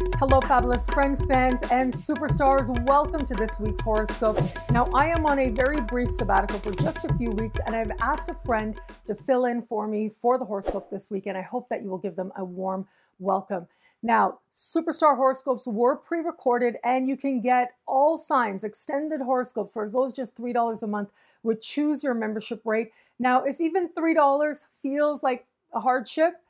Hello, fabulous friends, fans, and superstars. Welcome to this week's horoscope. Now, I am on a very brief sabbatical for just a few weeks, and I've asked a friend to fill in for me for the horoscope this week, and I hope that you will give them a warm welcome. Now, superstar horoscopes were pre recorded, and you can get all signs, extended horoscopes for as low as just $3 a month with choose your membership rate. Now, if even $3 feels like a hardship,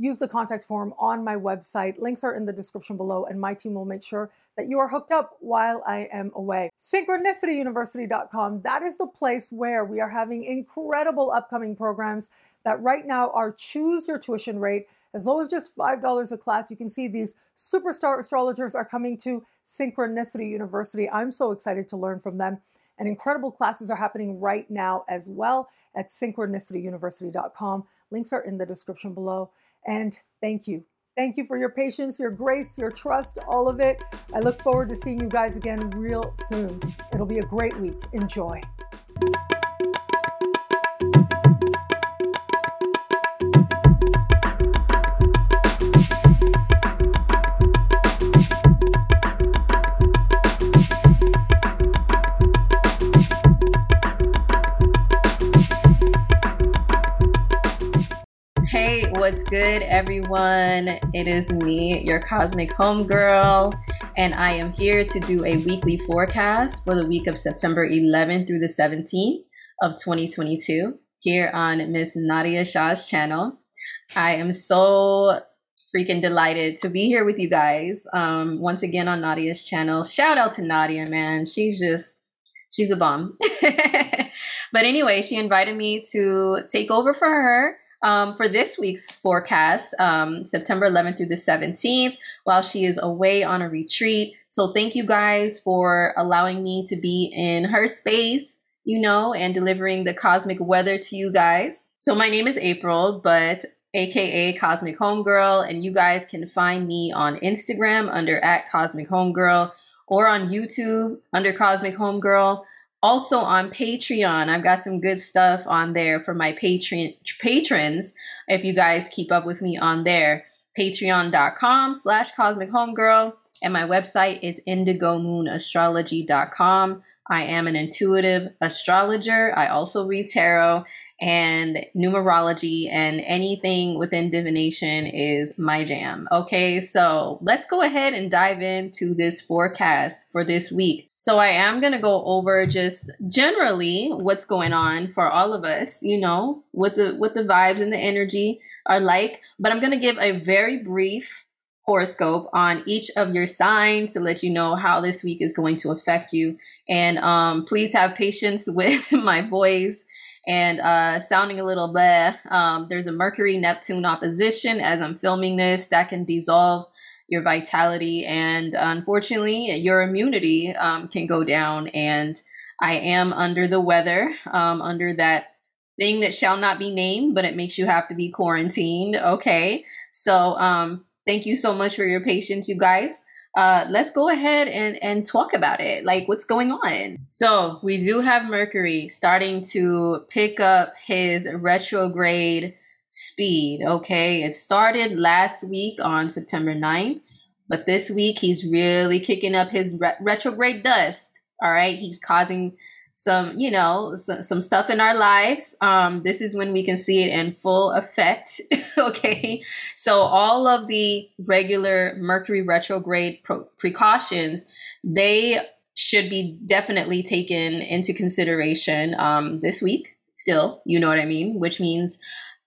use the contact form on my website. Links are in the description below, and my team will make sure that you are hooked up while I am away. Synchronicityuniversity.com, that is the place where we are having incredible upcoming programs that right now are choose your tuition rate. As low as just $5 a class, you can see these superstar astrologers are coming to Synchronicity University. I'm so excited to learn from them. And incredible classes are happening right now as well at synchronicityuniversity.com. Links are in the description below. And thank you. Thank you for your patience, your grace, your trust, all of it. I look forward to seeing you guys again real soon. It'll be a great week. Enjoy. What's good, everyone? It is me, your cosmic homegirl, and I am here to do a weekly forecast for the week of September 11th through the 17th of 2022 here on Miss Nadiya Shah's channel. I am so freaking delighted to be here with you guys um, once again on Nadiya's channel. Shout out to Nadiya, man. She's just, she's a bomb. but anyway, she invited me to take over for her um, for this week's forecast, um, September 11th through the 17th, while she is away on a retreat. So thank you guys for allowing me to be in her space, you know, and delivering the cosmic weather to you guys. So my name is April, but aka Cosmic Homegirl, and you guys can find me on Instagram under at Cosmic Homegirl or on YouTube under Cosmic Homegirl. Also on Patreon, I've got some good stuff on there for my patron patrons. If you guys keep up with me on there, patreon.com slash cosmic homegirl. And my website is indigomoonastrology.com. I am an intuitive astrologer. I also read tarot and numerology and anything within divination is my jam. Okay, so let's go ahead and dive into this forecast for this week. So I am going to go over just generally what's going on for all of us, you know, what the what the vibes and the energy are like, but I'm going to give a very brief horoscope on each of your signs to let you know how this week is going to affect you. And um, please have patience with my voice and uh, sounding a little blah. Um, there's a Mercury Neptune opposition as I'm filming this that can dissolve your vitality, and unfortunately, your immunity um, can go down. And I am under the weather, um, under that thing that shall not be named, but it makes you have to be quarantined. Okay, so um, thank you so much for your patience, you guys uh, let's go ahead and, and talk about it. Like, what's going on? So, we do have Mercury starting to pick up his retrograde speed. Okay, it started last week on September 9th, but this week he's really kicking up his re- retrograde dust. All right, he's causing some, you know, some, some stuff in our lives. Um, this is when we can see it in full effect. okay. So all of the regular Mercury retrograde pro- precautions, they should be definitely taken into consideration um, this week still, you know what I mean? Which means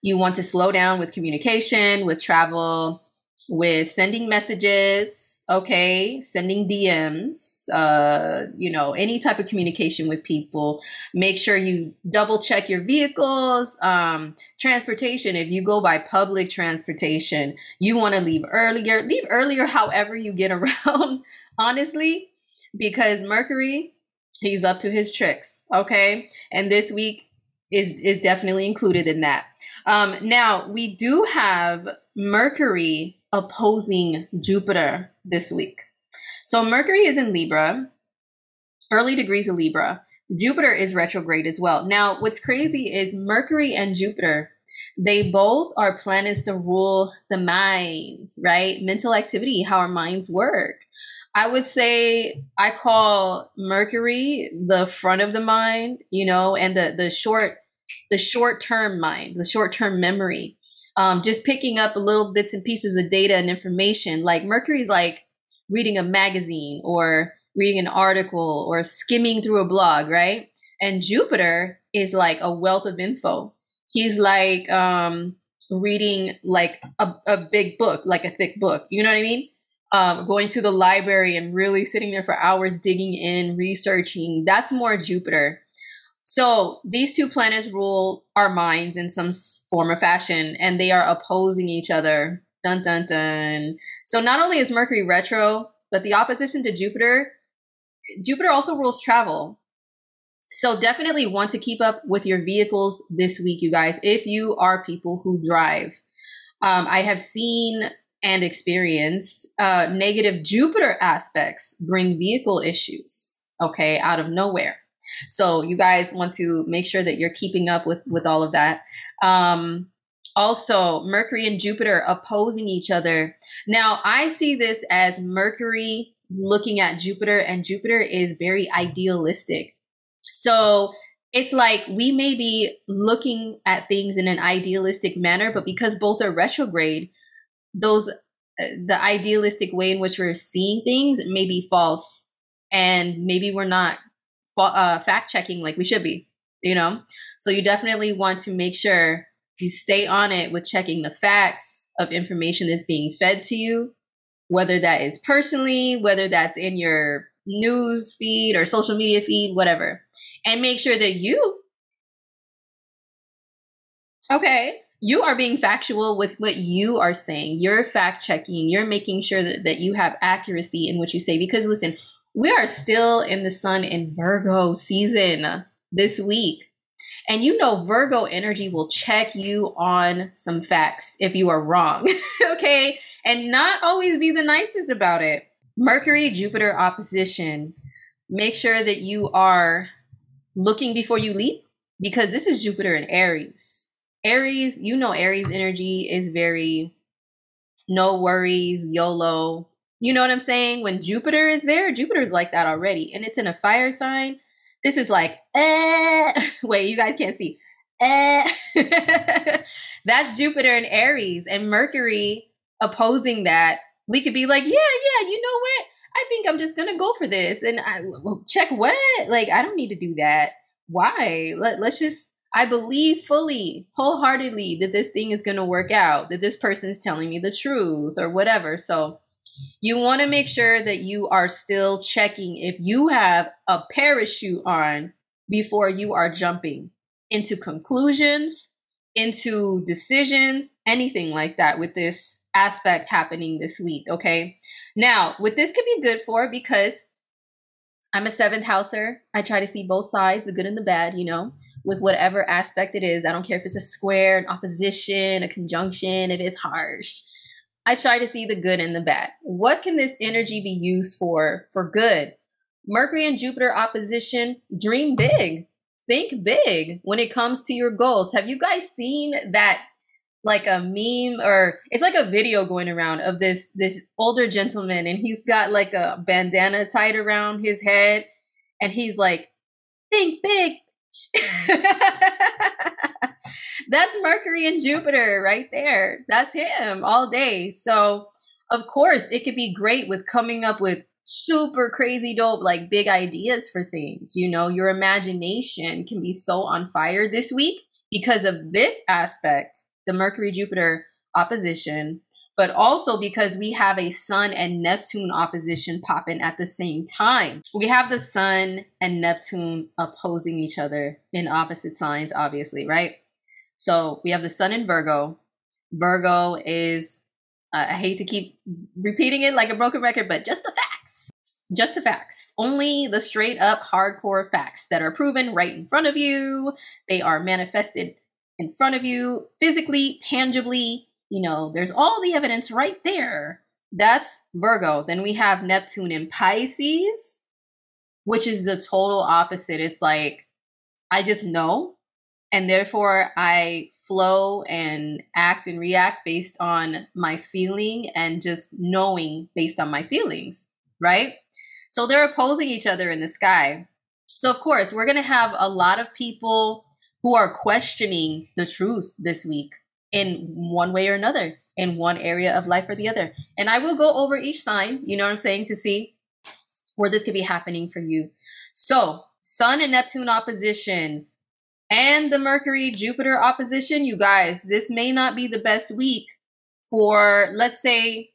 you want to slow down with communication, with travel, with sending messages, okay sending dms uh you know any type of communication with people. Make sure you double check your vehicles um transportation. If you go by public transportation you want to leave earlier. Leave earlier however you get around honestly because mercury he's up to his tricks okay? And this week is is definitely included in that. Um now we do have mercury opposing Jupiter this week. So Mercury is in Libra, early degrees of Libra. Jupiter is retrograde as well. Now, what's crazy is Mercury and Jupiter, They both are planets to rule the mind, right? Mental activity, how our minds work. I would say I call Mercury the front of the mind, you know, and the the short the short term mind, the short term memory. Um, just picking up little bits and pieces of data and information. Like Mercury's like reading a magazine or reading an article or skimming through a blog, right? And Jupiter is like a wealth of info. He's like um, reading like a, a big book, like a thick book. You know what I mean? Um, going to the library and really sitting there for hours digging in, researching. That's more Jupiter. So these two planets rule our minds in some form or fashion, and they are opposing each other. Dun dun dun. So not only is Mercury retro, but the opposition to Jupiter, Jupiter also rules travel. So definitely want to keep up with your vehicles this week, you guys, if you are people who drive. Um, I have seen and experienced uh, negative Jupiter aspects bring vehicle issues, okay, out of nowhere. So you guys want to make sure that you're keeping up with with all of that. Um, also, Mercury and Jupiter opposing each other. Now, I see this as Mercury looking at Jupiter, and Jupiter is very idealistic. So it's like we may be looking at things in an idealistic manner, but because both are retrograde, those uh, the idealistic way in which we're seeing things may be false, and maybe we're not uh, fact checking like we should be. You know, so you definitely want to make sure you stay on it with checking the facts of information that's being fed to you, whether that is personally, whether that's in your news feed or social media feed, whatever and make sure that you, okay, you are being factual with what you are saying. You're fact checking. You're making sure that, that you have accuracy in what you say. Because listen, we are still in the sun in Virgo season this week. And you know, Virgo energy will check you on some facts if you are wrong, okay? And not always be the nicest about it. Mercury Jupiter opposition. Make sure that you are looking before you leap because this is Jupiter in Aries. Aries, you know, Aries energy is very no worries, YOLO. You know what I'm saying? When Jupiter is there, Jupiter is like that already, and it's in a fire sign. This is like, eh. Wait, you guys can't see. Eh. That's Jupiter in Aries, and Mercury opposing that. We could be like, yeah, yeah, you know what? I think I'm just gonna go for this and I check what like I don't need to do that. Why? Let, let's just I believe fully, wholeheartedly that this thing is gonna work out, that this person is telling me the truth or whatever. So you want to make sure that you are still checking if you have a parachute on before you are jumping into conclusions, into decisions, anything like that with this aspect happening this week. Okay. Now, what this could be good for because I'm a seventh houser. I try to see both sides, the good and the bad, you know, with whatever aspect it is. I don't care if it's a square, an opposition, a conjunction, if it's harsh. I try to see the good and the bad. What can this energy be used for for good? Mercury and Jupiter opposition, dream big. Think big when it comes to your goals. Have you guys seen that like a meme or it's like a video going around of this this older gentleman and he's got like a bandana tied around his head and he's like think big that's mercury and jupiter right there. That's him all day. So of course it could be great with coming up with super crazy dope like big ideas for things. You know your imagination can be so on fire this week because of this aspect the Mercury Jupiter opposition, but also because we have a Sun and Neptune opposition popping at the same time. We have the Sun and Neptune opposing each other in opposite signs, obviously, right? So we have the Sun in Virgo. Virgo is, uh, I hate to keep repeating it like a broken record, but just the facts. Just the facts. Only the straight up hardcore facts that are proven right in front of you. They are manifested in front of you, physically, tangibly. You know, there's all the evidence right there. That's Virgo. Then we have Neptune in Pisces, which is the total opposite. It's like, I just know. And therefore, I flow and act and react based on my feeling and just knowing based on my feelings, right? So they're opposing each other in the sky. So, of course, we're going to have a lot of people who are questioning the truth this week in one way or another, in one area of life or the other. And I will go over each sign, you know what I'm saying, to see where this could be happening for you. So, Sun and Neptune opposition and the Mercury Jupiter opposition, you guys, this may not be the best week for, let's say,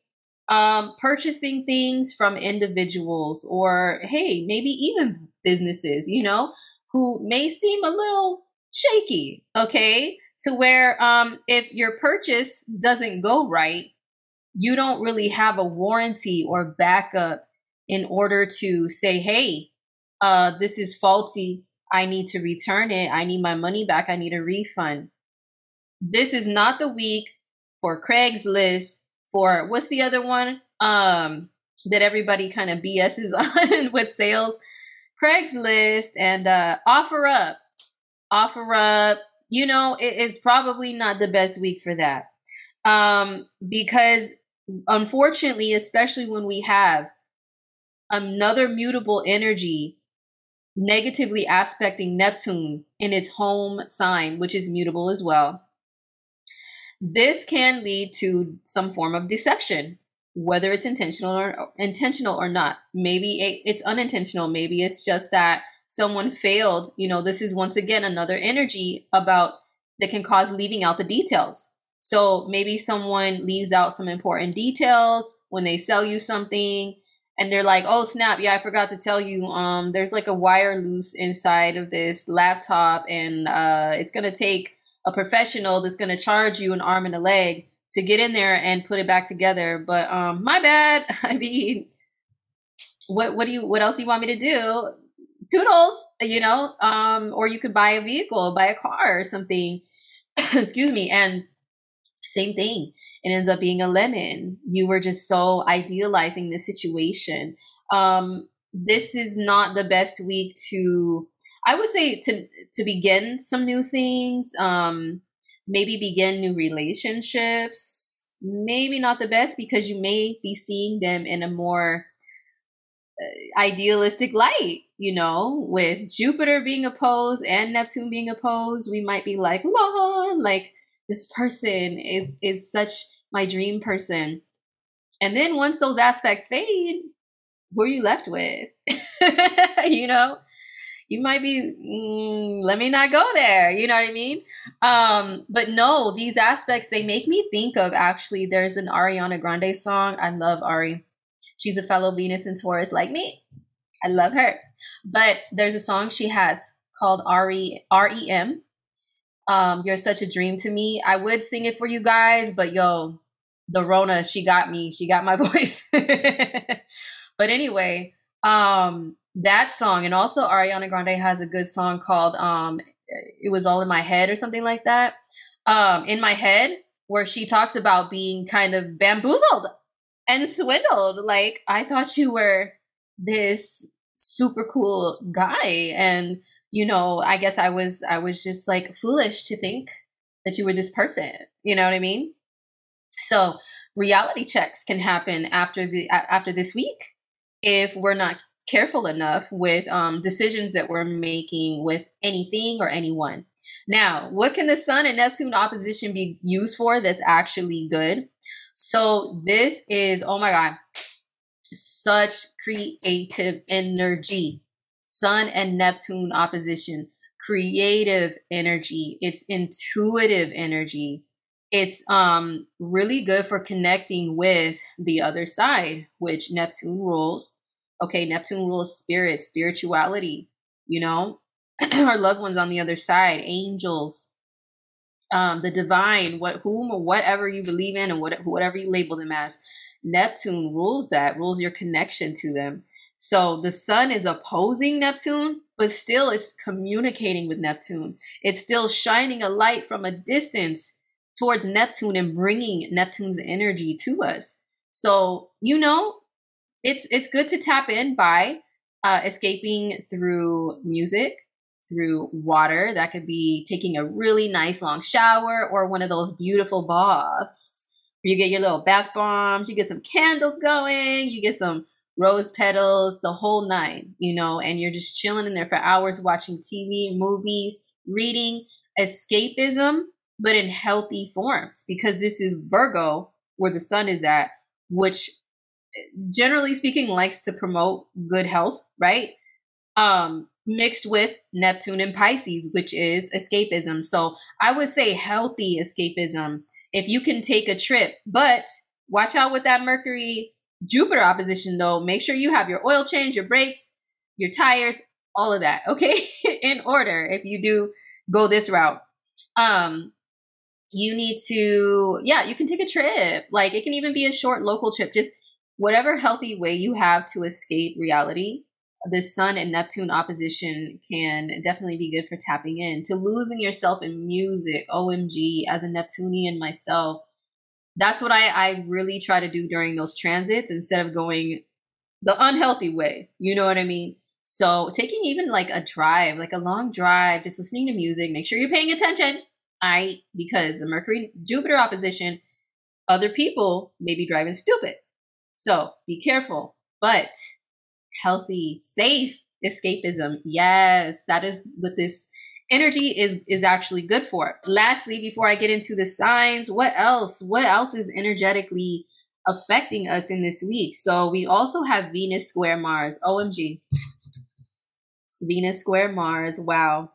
um, purchasing things from individuals or, hey, maybe even businesses, you know, who may seem a little shaky, okay? To where um, if your purchase doesn't go right, you don't really have a warranty or backup in order to say, hey, uh, this is faulty. I need to return it. I need my money back. I need a refund. This is not the week for Craigslist, for what's the other one? Um, that everybody kind of BSs on with sales. Craigslist and uh, OfferUp. Offer up, you know, it is probably not the best week for that. Um, because unfortunately, especially when we have another mutable energy negatively aspecting Neptune in its home sign, which is mutable as well, this can lead to some form of deception whether it's intentional or intentional or not. Maybe it, it's unintentional. Maybe it's just that someone failed. You know, this is once again another energy about that can cause leaving out the details. So maybe someone leaves out some important details when they sell you something and they're like, "Oh snap, yeah, I forgot to tell you um there's like a wire loose inside of this laptop and uh it's going to take a professional that's going to charge you an arm and a leg to get in there and put it back together. But um, my bad. I mean, what what do you what else do you want me to do? Toodles, you know, um, or you could buy a vehicle, buy a car or something. Excuse me. And same thing. It ends up being a lemon. You were just so idealizing the situation. Um, this is not the best week to I would say to to begin some new things. Um, maybe begin new relationships. Maybe not the best because you may be seeing them in a more idealistic light, you know, with Jupiter being opposed and Neptune being opposed, we might be like, "Whoa, like this person is is such my dream person." And then once those aspects fade, who are you left with? you know? you might be mm, let me not go there you know what i mean um but no these aspects they make me think of actually there's an ariana grande song i love ari she's a fellow venus and taurus like me. I love her. But there's a song she has called re rem um you're such a dream to me. I would sing it for you guys but yo the rona she got me. She got my voice. But anyway um that song and also Ariana Grande has a good song called um it was all in my head or something like that. Um in my head where she talks about being kind of bamboozled and swindled. Like I thought you were this super cool guy and you know, I guess I was I was just like foolish to think that you were this person. You know what I mean? So, reality checks can happen after the after this week if we're not careful enough with um, decisions that we're making with anything or anyone. Now, what can the Sun and Neptune opposition be used for that's actually good? So, this is, oh my God, such creative energy. Sun and Neptune opposition, creative energy. It's intuitive energy. It's um really good for connecting with the other side, which Neptune rules okay, Neptune rules spirit, spirituality, you know, our loved ones on the other side, angels, um, the divine, what whom or whatever you believe in and what, whatever you label them as. Neptune rules that, rules your connection to them. So the sun is opposing Neptune, but still it's communicating with Neptune. It's still shining a light from a distance towards Neptune and bringing Neptune's energy to us. So, you know, it's it's good to tap in by uh, escaping through music, through water. That could be taking a really nice long shower or one of those beautiful baths. You get your little bath bombs, you get some candles going, you get some rose petals, the whole nine, you know, and you're just chilling in there for hours watching TV, movies, reading, escapism, but in healthy forms because this is Virgo where the sun is at, which generally speaking likes to promote good health, right? Um, mixed with Neptune and Pisces, which is escapism. So I would say healthy escapism. If you can take a trip, but watch out with that Mercury Jupiter opposition though. Make sure you have your oil change, your brakes, your tires, all of that, okay? In order if you do go this route. Um you need to yeah, you can take a trip. Like it can even be a short local trip. Just whatever healthy way you have to escape reality the sun and neptune opposition can definitely be good for tapping in. To losing yourself in music omg as a neptunian myself that's what I, I really try to do during those transits instead of going the unhealthy way you know what i mean? So taking even like a drive like a long drive just listening to music make sure you're paying attention all right because the mercury jupiter opposition other people may be driving stupid. So be careful but healthy, safe escapism. Yes, that is what this energy is is actually good for. Lastly, before I get into the signs, what else? What else is energetically affecting us in this week? So we also have Venus square Mars. OMG. Venus square Mars. Wow.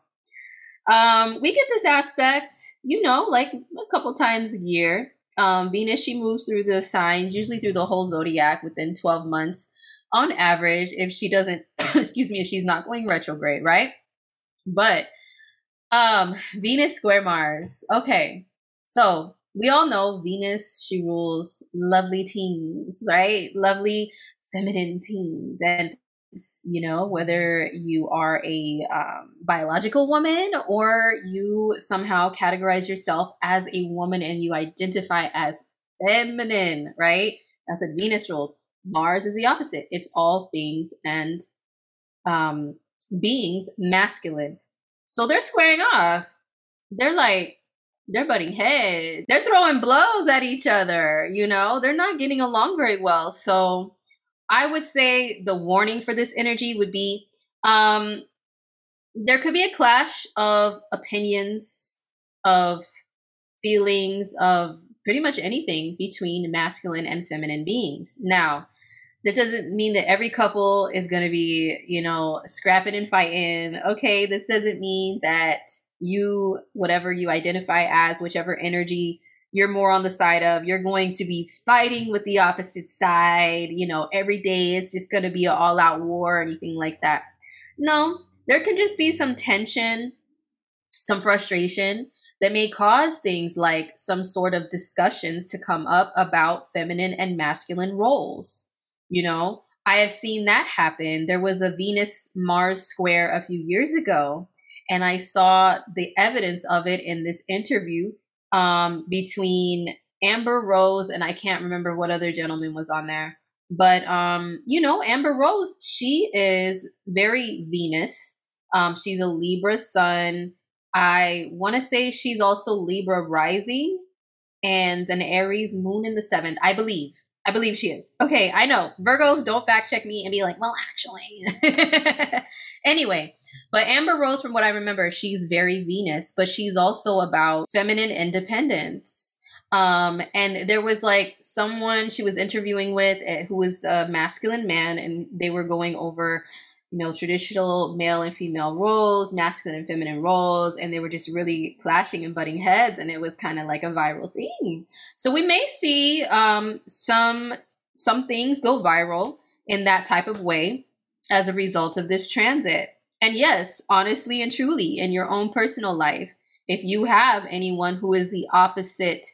Um, we get this aspect, you know, like a couple times a year. Um, Venus, she moves through the signs, usually through the whole zodiac within 12 months on average if she doesn't excuse me if she's not going retrograde right? But um venus square mars. Okay so we all know venus she rules lovely teens right? Lovely feminine teens. And you know whether you are a um, biological woman or you somehow categorize yourself as a woman and you identify as feminine right? That's what venus rules Mars is the opposite. It's all things and um, beings masculine. So they're squaring off. They're like, they're butting heads. They're throwing blows at each other. You know, they're not getting along very well. So I would say the warning for this energy would be um, there could be a clash of opinions, of feelings, of pretty much anything between masculine and feminine beings. Now, that doesn't mean that every couple is going to be, you know, scrapping and fighting. Okay, this doesn't mean that you, whatever you identify as, whichever energy you're more on the side of, you're going to be fighting with the opposite side. You know, every day is just going to be an all out war or anything like that. No, there can just be some tension, some frustration that may cause things like some sort of discussions to come up about feminine and masculine roles. You know, I have seen that happen. There was a Venus Mars square a few years ago, and I saw the evidence of it in this interview um, between Amber Rose and I can't remember what other gentleman was on there. But um, you know, Amber Rose, she is very Venus. Um, she's a Libra sun. I want to say she's also Libra rising and an Aries moon in the seventh, I believe. I believe she is. Okay, I know. Virgos don't fact check me and be like, well, actually. anyway, but Amber Rose, from what I remember, she's very Venus, but she's also about feminine independence. Um, and there was like someone she was interviewing with eh, who was a masculine man, and they were going over you know, traditional male and female roles, masculine and feminine roles, and they were just really clashing and butting heads, and it was kind of like a viral thing. So we may see um, some some things go viral in that type of way as a result of this transit. And yes, honestly and truly, in your own personal life, if you have anyone who is the opposite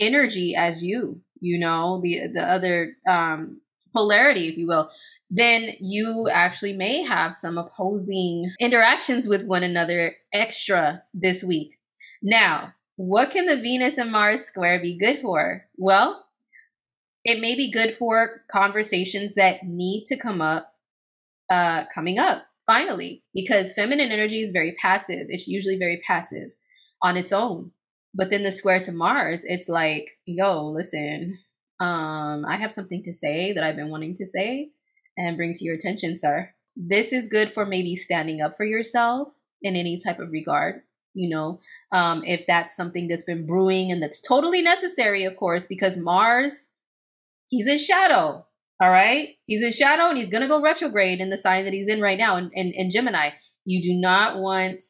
energy as you, you know, the the other um, polarity, if you will, then you actually may have some opposing interactions with one another extra this week. Now, what can the Venus and Mars square be good for? Well, it may be good for conversations that need to come up uh, coming up. finally, because feminine energy is very passive. It's usually very passive on its own. But then the square to Mars, it's like, yo, listen, um, I have something to say that I've been wanting to say and bring to your attention, sir. This is good for maybe standing up for yourself in any type of regard. You know, um, if that's something that's been brewing and that's totally necessary, of course, because Mars, he's in shadow. All right. He's in shadow and he's going to go retrograde in the sign that he's in right now in, in, in Gemini. You do not want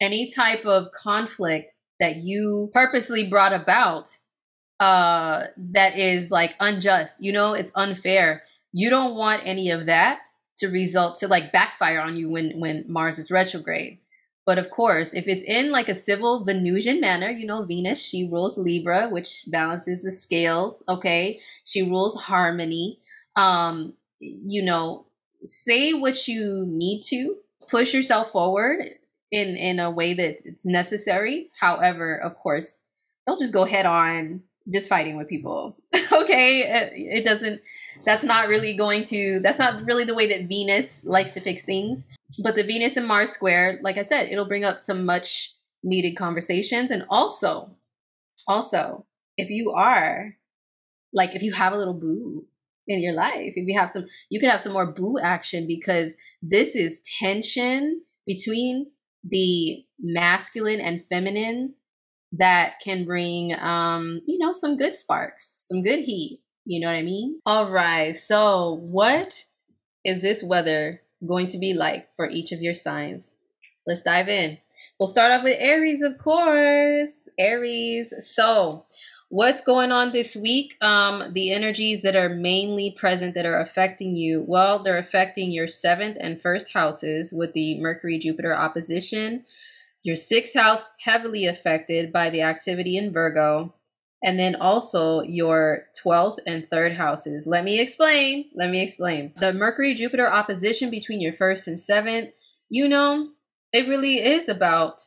any type of conflict that you purposely brought about uh, that is like unjust. You know, it's unfair. You don't want any of that to result to like backfire on you when when Mars is retrograde. But of course, if it's in like a civil Venusian manner, you know, Venus, she rules Libra, which balances the scales. Okay. She rules harmony. Um, you know, say what you need to, push yourself forward in in a way that it's necessary. However, of course, don't just go head on just fighting with people. okay, it, it, doesn't. That's not really going to. That's not really the way that Venus likes to fix things. But the Venus and Mars square, like I said, it'll bring up some much needed conversations, and also, also, if you are like if you have a little boo in your life, if you have some, you can have some more boo action because this is tension between the masculine and feminine that can bring um you know some good sparks some good heat you know what i mean? All right so what is this weather going to be like for each of your signs? Let's dive in. We'll start off with aries of course aries. So what's going on this week? Um the energies that are mainly present that are affecting you well they're affecting your seventh and first houses with the mercury jupiter opposition your sixth house heavily affected by the activity in Virgo. And then also your 12th and third houses. Let me explain. Let me explain. The Mercury Jupiter opposition between your first and seventh, you know, it really is about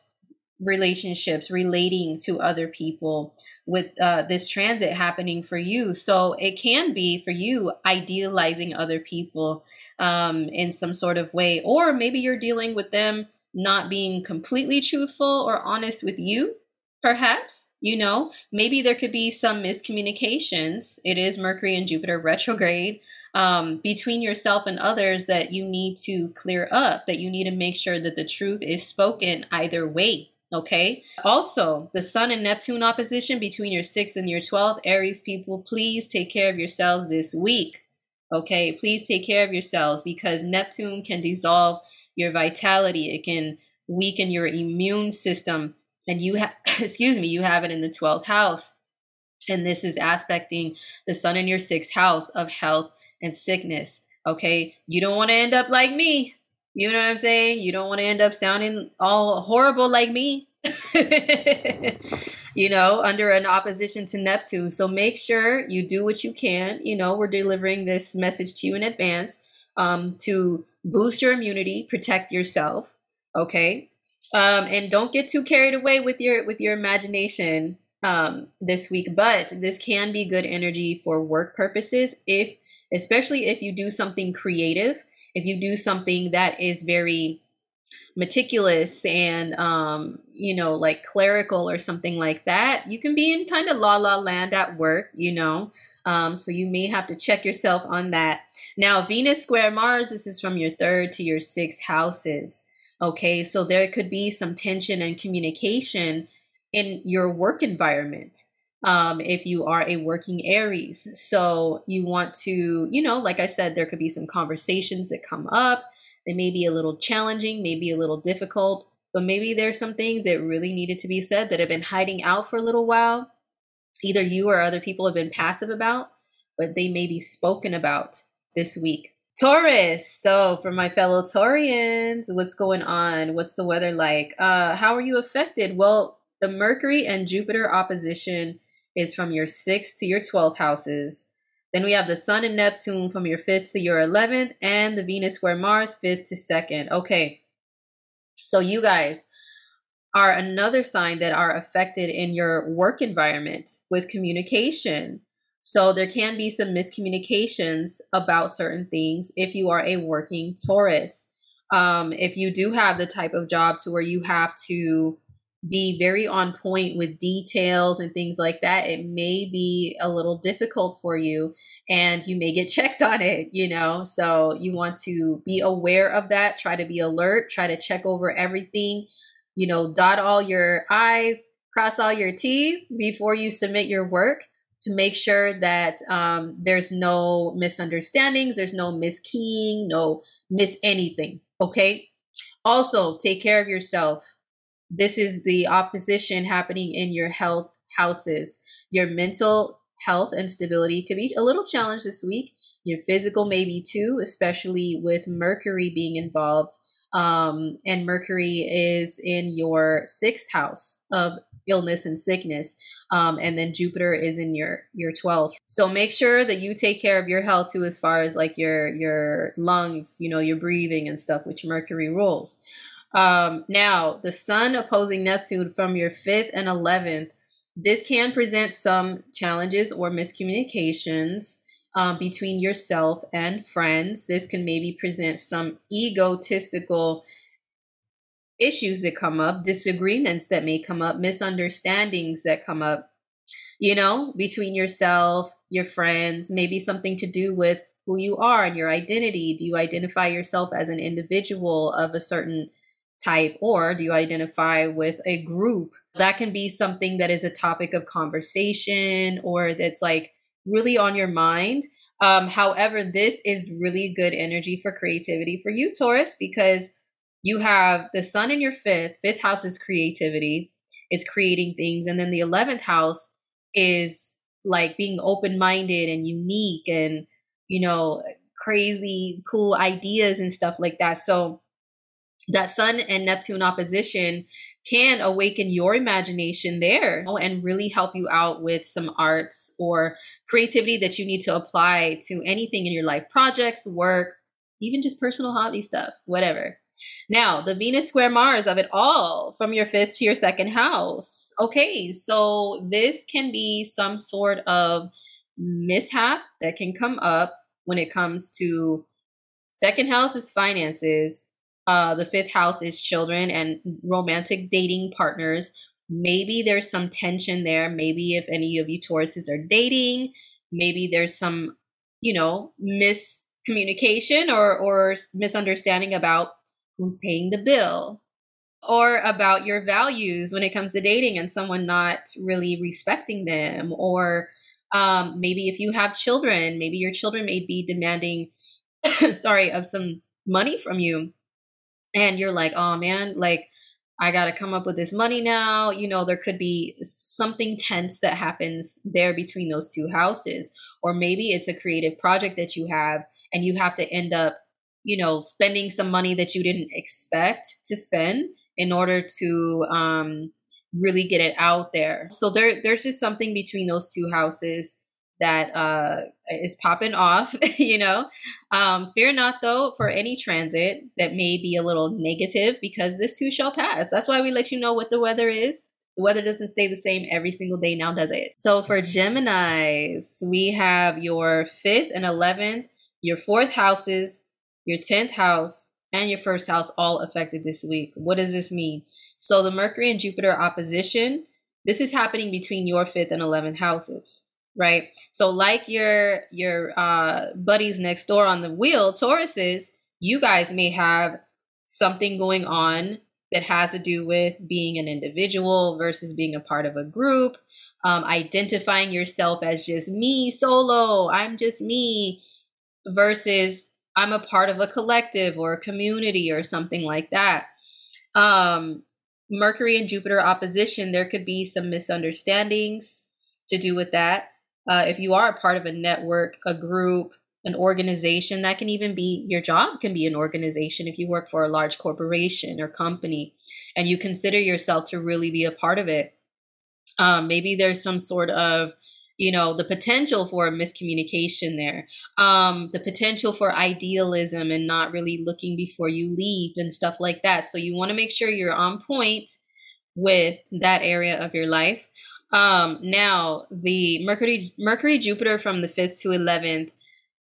relationships, relating to other people with uh, this transit happening for you. So it can be for you idealizing other people um, in some sort of way, or maybe you're dealing with them not being completely truthful or honest with you, perhaps. You know, maybe there could be some miscommunications. It is Mercury and Jupiter retrograde um, between yourself and others that you need to clear up, that you need to make sure that the truth is spoken either way. Okay. Also, the Sun and Neptune opposition between your 6th and your 12th, Aries people, please take care of yourselves this week. Okay. Please take care of yourselves because Neptune can dissolve your vitality. It can weaken your immune system. And you have, excuse me, you have it in the 12th house. And this is aspecting the sun in your sixth house of health and sickness. Okay. You don't want to end up like me. You know what I'm saying? You don't want to end up sounding all horrible like me. you know, under an opposition to Neptune. So make sure you do what you can. You know, we're delivering this message to you in advance um, to boost your immunity, protect yourself. Okay. Um, and don't get too carried away with your with your imagination um, this week. But this can be good energy for work purposes, if especially if you do something creative, if you do something that is very meticulous and um, you know like clerical or something like that. You can be in kind of la la land at work, you know. Um, so you may have to check yourself on that. Now, Venus square Mars, this is from your third to your sixth houses. Okay, so there could be some tension and communication in your work environment. Um, if you are a working Aries. So you want to, you know, like I said, there could be some conversations that come up. They may be a little challenging, maybe a little difficult, but maybe there's some things that really needed to be said that have been hiding out for a little while either you or other people have been passive about, but they may be spoken about this week. Taurus. So, for my fellow Taurians, what's going on? What's the weather like? Uh, how are you affected? Well, the Mercury and Jupiter opposition is from your 6th to your 12th houses. Then we have the Sun and Neptune from your 5th to your 11th, and the Venus square Mars 5th to 2nd. Okay. So, you guys, are another sign that are affected in your work environment with communication. So there can be some miscommunications about certain things if you are a working Taurus. Um, if you do have the type of job to where you have to be very on point with details and things like that, it may be a little difficult for you and you may get checked on it, you know? So you want to be aware of that, try to be alert, try to check over everything, you know, dot all your I's, cross all your T's before you submit your work to make sure that um, there's no misunderstandings, there's no miskeying, no miss anything. Okay. Also, take care of yourself. This is the opposition happening in your health houses. Your mental health and stability could be a little challenged this week. Your physical, maybe too, especially with Mercury being involved. Um, and Mercury is in your sixth house of illness and sickness. Um, and then jupiter is in your your 12th so make sure that you take care of your health too as far as like your your lungs you know your breathing and stuff which mercury rules. Um, now the sun opposing neptune from your 5th and 11th this can present some challenges or miscommunications um, between yourself and friends. This can maybe present some egotistical issues that come up, disagreements that may come up, misunderstandings that come up, you know, between yourself, your friends, maybe something to do with who you are and your identity. Do you identify yourself as an individual of a certain type, or do you identify with a group? That can be something that is a topic of conversation or that's like really on your mind. Um, however, this is really good energy for creativity for you, Taurus, because you have the sun in your fifth. Fifth house is creativity, it's creating things. And then the 11th house is like being open minded and unique and, you know, crazy, cool ideas and stuff like that. So, that Sun and Neptune opposition can awaken your imagination there and really help you out with some arts or creativity that you need to apply to anything in your life projects, work, even just personal hobby stuff, whatever. Now, the Venus square Mars of it all from your fifth to your second house. Okay, so this can be some sort of mishap that can come up when it comes to second house is finances, uh, the fifth house is children and romantic dating partners. Maybe there's some tension there. Maybe if any of you Tauruses are dating, maybe there's some, you know, miscommunication or or misunderstanding about who's paying the bill or about your values when it comes to dating and someone not really respecting them or um, maybe if you have children maybe your children may be demanding sorry of some money from you and you're like, oh man, like I got to come up with this money now. You know, there could be something tense that happens there between those two houses. Or maybe it's a creative project that you have and you have to end up, you know, spending some money that you didn't expect to spend in order to um, really get it out there. So there, there's just something between those two houses that uh, is popping off, you know. Um, fear not, though, for any transit that may be a little negative because this too shall pass. That's why we let you know what the weather is. The weather doesn't stay the same every single day now, does it? So for Geminis, we have your fifth and 11th, your fourth houses, your 10th house, and your first house all affected this week. What does this mean? So the Mercury and Jupiter opposition, this is happening between your fifth and 11th houses right? So like your your uh buddies next door on the wheel, Tauruses, you guys may have something going on that has to do with being an individual versus being a part of a group, um, identifying yourself as just me solo, I'm just me, versus I'm a part of a collective or a community or something like that. Um, Mercury and Jupiter opposition, there could be some misunderstandings to do with that. Uh, if you are a part of a network, a group, an organization, that can even be your job, can be an organization if you work for a large corporation or company and you consider yourself to really be a part of it. Um, maybe there's some sort of you know the potential for a miscommunication there um the potential for idealism and not really looking before you leap and stuff like that so you want to make sure you're on point with that area of your life um, now the Mercury Mercury Jupiter from the fifth to eleventh.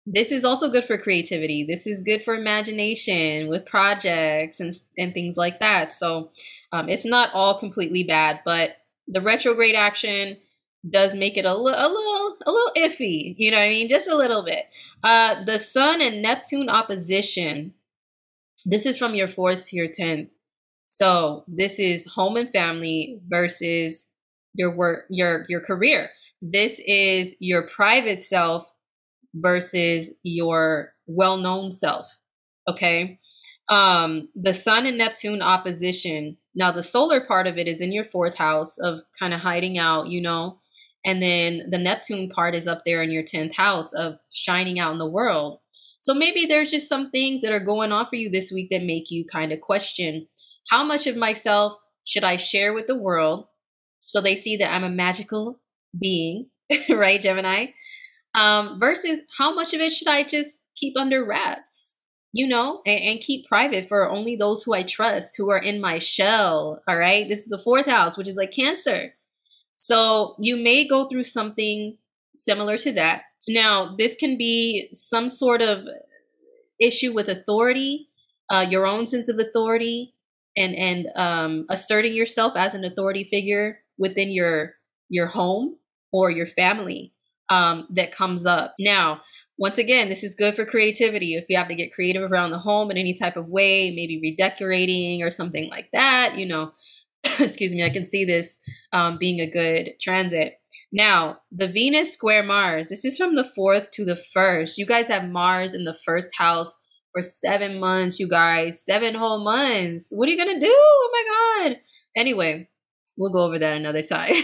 this is also good for creativity. This is good for imagination with projects and and things like that. So um, it's not all completely bad, but the retrograde action does make it a, li- a little a little iffy. You know what I mean? Just a little bit. Uh, the Sun and Neptune opposition. This is from your fourth to your tenth. So this is home and family versus your work, your your career. This is your private self versus your well-known self. Okay. Um, the Sun and Neptune opposition. Now, the solar part of it is in your fourth house of kind of hiding out, you know, and then the Neptune part is up there in your 10th house of shining out in the world. So maybe there's just some things that are going on for you this week that make you kind of question how much of myself should I share with the world so they see that I'm a magical being, right, Gemini? um, versus how much of it should I just keep under wraps, you know, and, and, keep private for only those who I trust, who are in my shell. All right. This is the fourth house, which is like Cancer. So you may go through something similar to that. Now, this can be some sort of issue with authority, uh, your own sense of authority, and and um, asserting yourself as an authority figure within your your home or your family um, that comes up. Now, once again, this is good for creativity. If you have to get creative around the home in any type of way, maybe redecorating or something like that, you know, excuse me, I can see this um, being a good transit. Now, the Venus square Mars, this is from the fourth to the first. You guys have Mars in the first house for seven months, you guys, seven whole months. What are you going to do? Oh my God. Anyway, we'll go over that another time.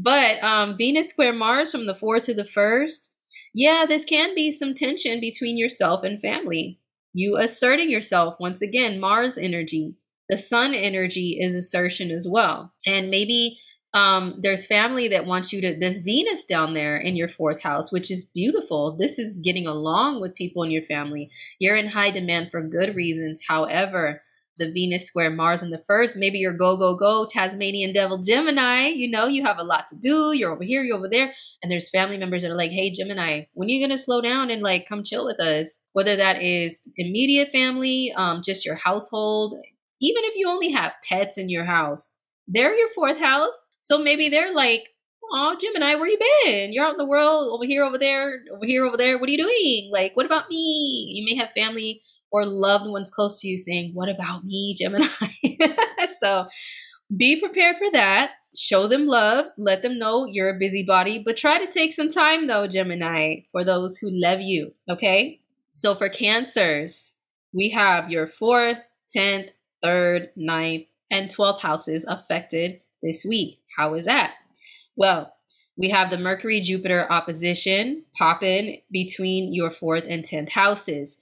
But um, Venus square Mars from the fourth to the first, yeah, this can be some tension between yourself and family. You asserting yourself, once again, Mars energy. The sun energy is assertion as well. And maybe um, there's family that wants you to, there's Venus down there in your fourth house, which is beautiful. This is getting along with people in your family. You're in high demand for good reasons. However, the Venus square Mars in the first. Maybe you're go, go, go, Tasmanian devil Gemini. You know, you have a lot to do. You're over here, you're over there. And there's family members that are like, hey, Gemini, when are you going to slow down and like come chill with us? Whether that is immediate family, um, just your household, even if you only have pets in your house, they're your fourth house. So maybe they're like, oh, Gemini, where you been? You're out in the world, over here, over there, over here, over there. What are you doing? Like, what about me? You may have family or loved ones close to you saying, What about me, Gemini? so be prepared for that. Show them love. Let them know you're a busybody, but try to take some time though, Gemini, for those who love you. Okay. So for cancers, we have your fourth, 10th, third, ninth, and 12th houses affected this week. How is that? Well, we have the Mercury Jupiter opposition popping between your fourth and 10th houses.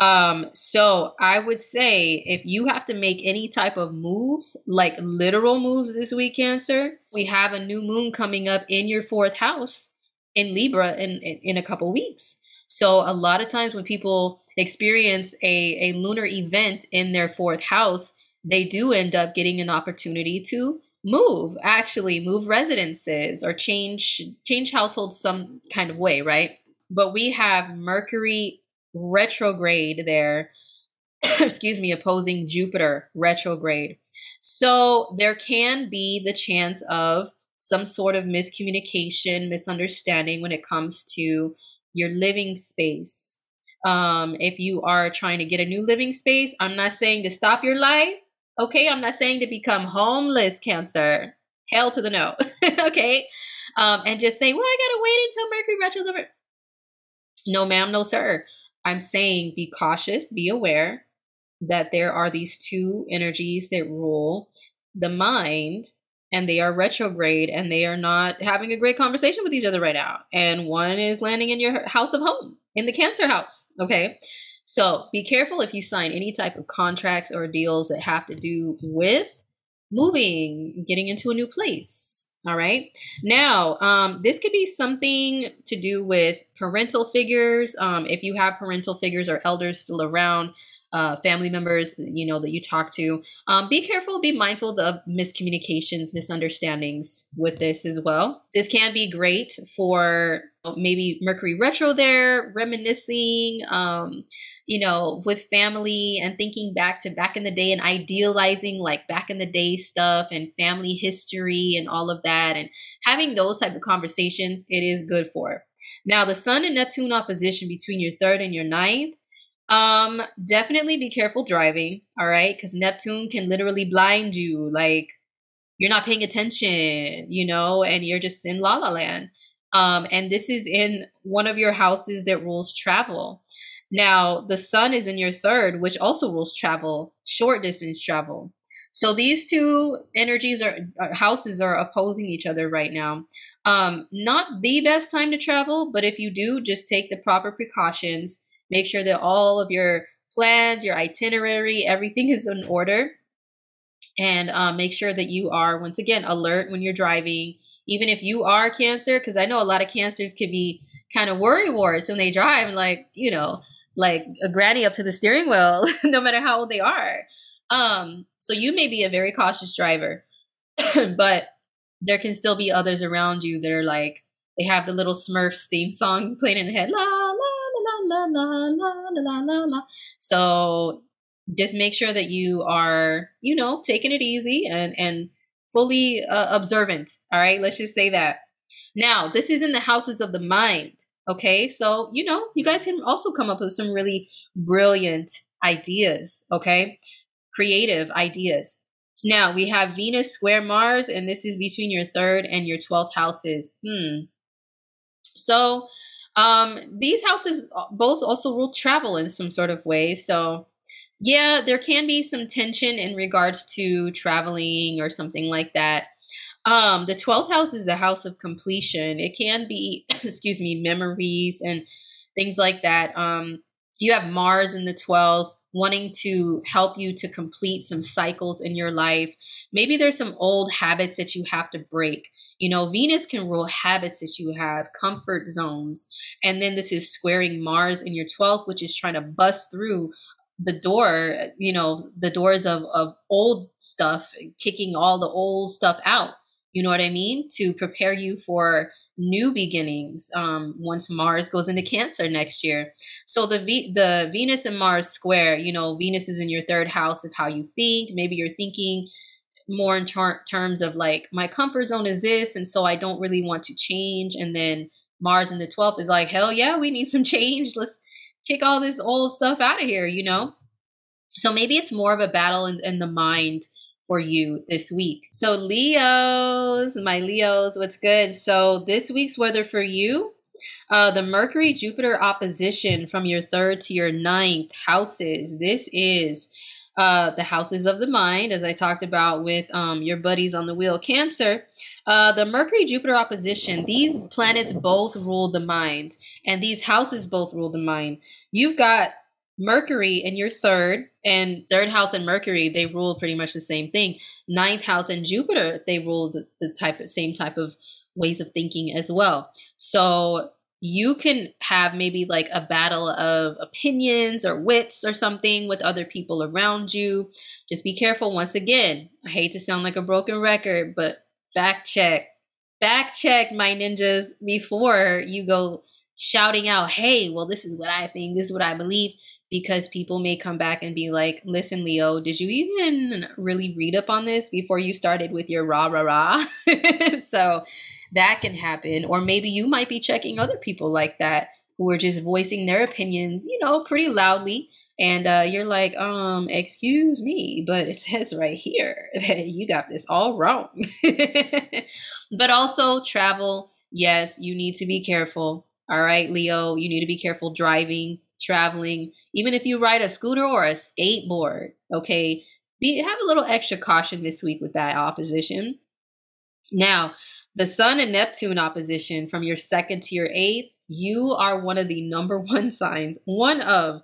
Um, so I would say if you have to make any type of moves, like literal moves this week, Cancer, we have a new moon coming up in your fourth house in Libra in, in, in a couple weeks. So a lot of times when people experience a, a lunar event in their fourth house, they do end up getting an opportunity to move, actually move residences or change change households some kind of way, right? But we have Mercury retrograde there. excuse me, opposing Jupiter retrograde. So there can be the chance of some sort of miscommunication, misunderstanding when it comes to your living space. Um, if you are trying to get a new living space, I'm not saying to stop your life. Okay, I'm not saying to become homeless, Cancer. Hell to the no. okay, um, and just say, well, I gotta wait until Mercury retro's over. No, ma'am, no, sir. I'm saying be cautious, be aware that there are these two energies that rule the mind and they are retrograde and they are not having a great conversation with each other right now. And one is landing in your house of home, in the Cancer house. Okay. So be careful if you sign any type of contracts or deals that have to do with moving, getting into a new place. All right. Now, um, this could be something to do with parental figures. Um, if you have parental figures or elders still around, uh, family members, you know, that you talk to. Um, be careful, be mindful of miscommunications, misunderstandings with this as well. This can be great for maybe Mercury retro there, reminiscing, um, you know, with family and thinking back to back in the day and idealizing like back in the day stuff and family history and all of that and having those type of conversations, it is good for. Now, the Sun and Neptune opposition between your third and your ninth um, definitely be careful driving, all right? Because Neptune can literally blind you. Like, you're not paying attention, you know, and you're just in la la land. Um, and this is in one of your houses that rules travel. Now, the sun is in your third, which also rules travel, short distance travel. So these two energies are uh, houses are opposing each other right now. Um, not the best time to travel, but if you do, just take the proper precautions Make sure that all of your plans, your itinerary, everything is in order. And um, make sure that you are, once again, alert when you're driving. Even if you are Cancer, because I know a lot of Cancers could be kind of worry warts when they drive, and, like, you know, like a granny up to the steering wheel, no matter how old they are. Um, so you may be a very cautious driver, but there can still be others around you that are like, they have the little Smurfs theme song playing in the head, la, la, la la la la la. So just make sure that you are, you know, taking it easy and and fully uh, observant. All right, let's just say that. Now, this is in the houses of the mind. Okay, so you know, you guys can also come up with some really brilliant ideas. Okay, creative ideas. Now we have Venus square Mars, and this is between your third and your 12th houses. Hmm. So um, these houses both also rule travel in some sort of way. So, yeah, there can be some tension in regards to traveling or something like that. Um, the 12th house is the house of completion. It can be, excuse me, memories and things like that. Um, you have Mars in the 12th wanting to help you to complete some cycles in your life. Maybe there's some old habits that you have to break. You know, Venus can rule habits that you have, comfort zones. And then this is squaring Mars in your 12th, which is trying to bust through the door, you know, the doors of, of old stuff, kicking all the old stuff out. You know what I mean? To prepare you for new beginnings um, once Mars goes into Cancer next year. So the v- the Venus and Mars square, you know, Venus is in your third house of how you think. Maybe you're thinking more in ter- terms of like my comfort zone is this and so i don't really want to change. And then mars in the 12th is like hell yeah we need some change. Let's kick all this old stuff out of here you know? So maybe it's more of a battle in, in the mind for you this week. So leos my leos what's good? So this week's weather for you uh, the Mercury Jupiter opposition from your third to your ninth houses. This is uh, the houses of the mind, as I talked about with um, your buddies on the wheel, Cancer. Uh, the Mercury Jupiter opposition, these planets both rule the mind, and these houses both rule the mind. You've got Mercury in your third, and third house and Mercury, they rule pretty much the same thing. Ninth house and Jupiter, they rule the, the type of same type of ways of thinking as well. So you can have maybe like a battle of opinions or wits or something with other people around you. Just be careful. Once again, I hate to sound like a broken record, but fact check. Fact check, my ninjas, before you go shouting out, hey, well, this is what I think, this is what I believe, because people may come back and be like, listen, Leo, did you even really read up on this before you started with your rah, rah, rah? so, that can happen. Or maybe you might be checking other people like that who are just voicing their opinions, you know, pretty loudly. And uh, you're like, um, excuse me, but it says right here that you got this all wrong. but also travel. Yes, you need to be careful. All right, Leo, you need to be careful driving, traveling, even if you ride a scooter or a skateboard. Okay, be have a little extra caution this week with that opposition. Now, the Sun and Neptune opposition from your second to your eighth, you are one of the number one signs, one of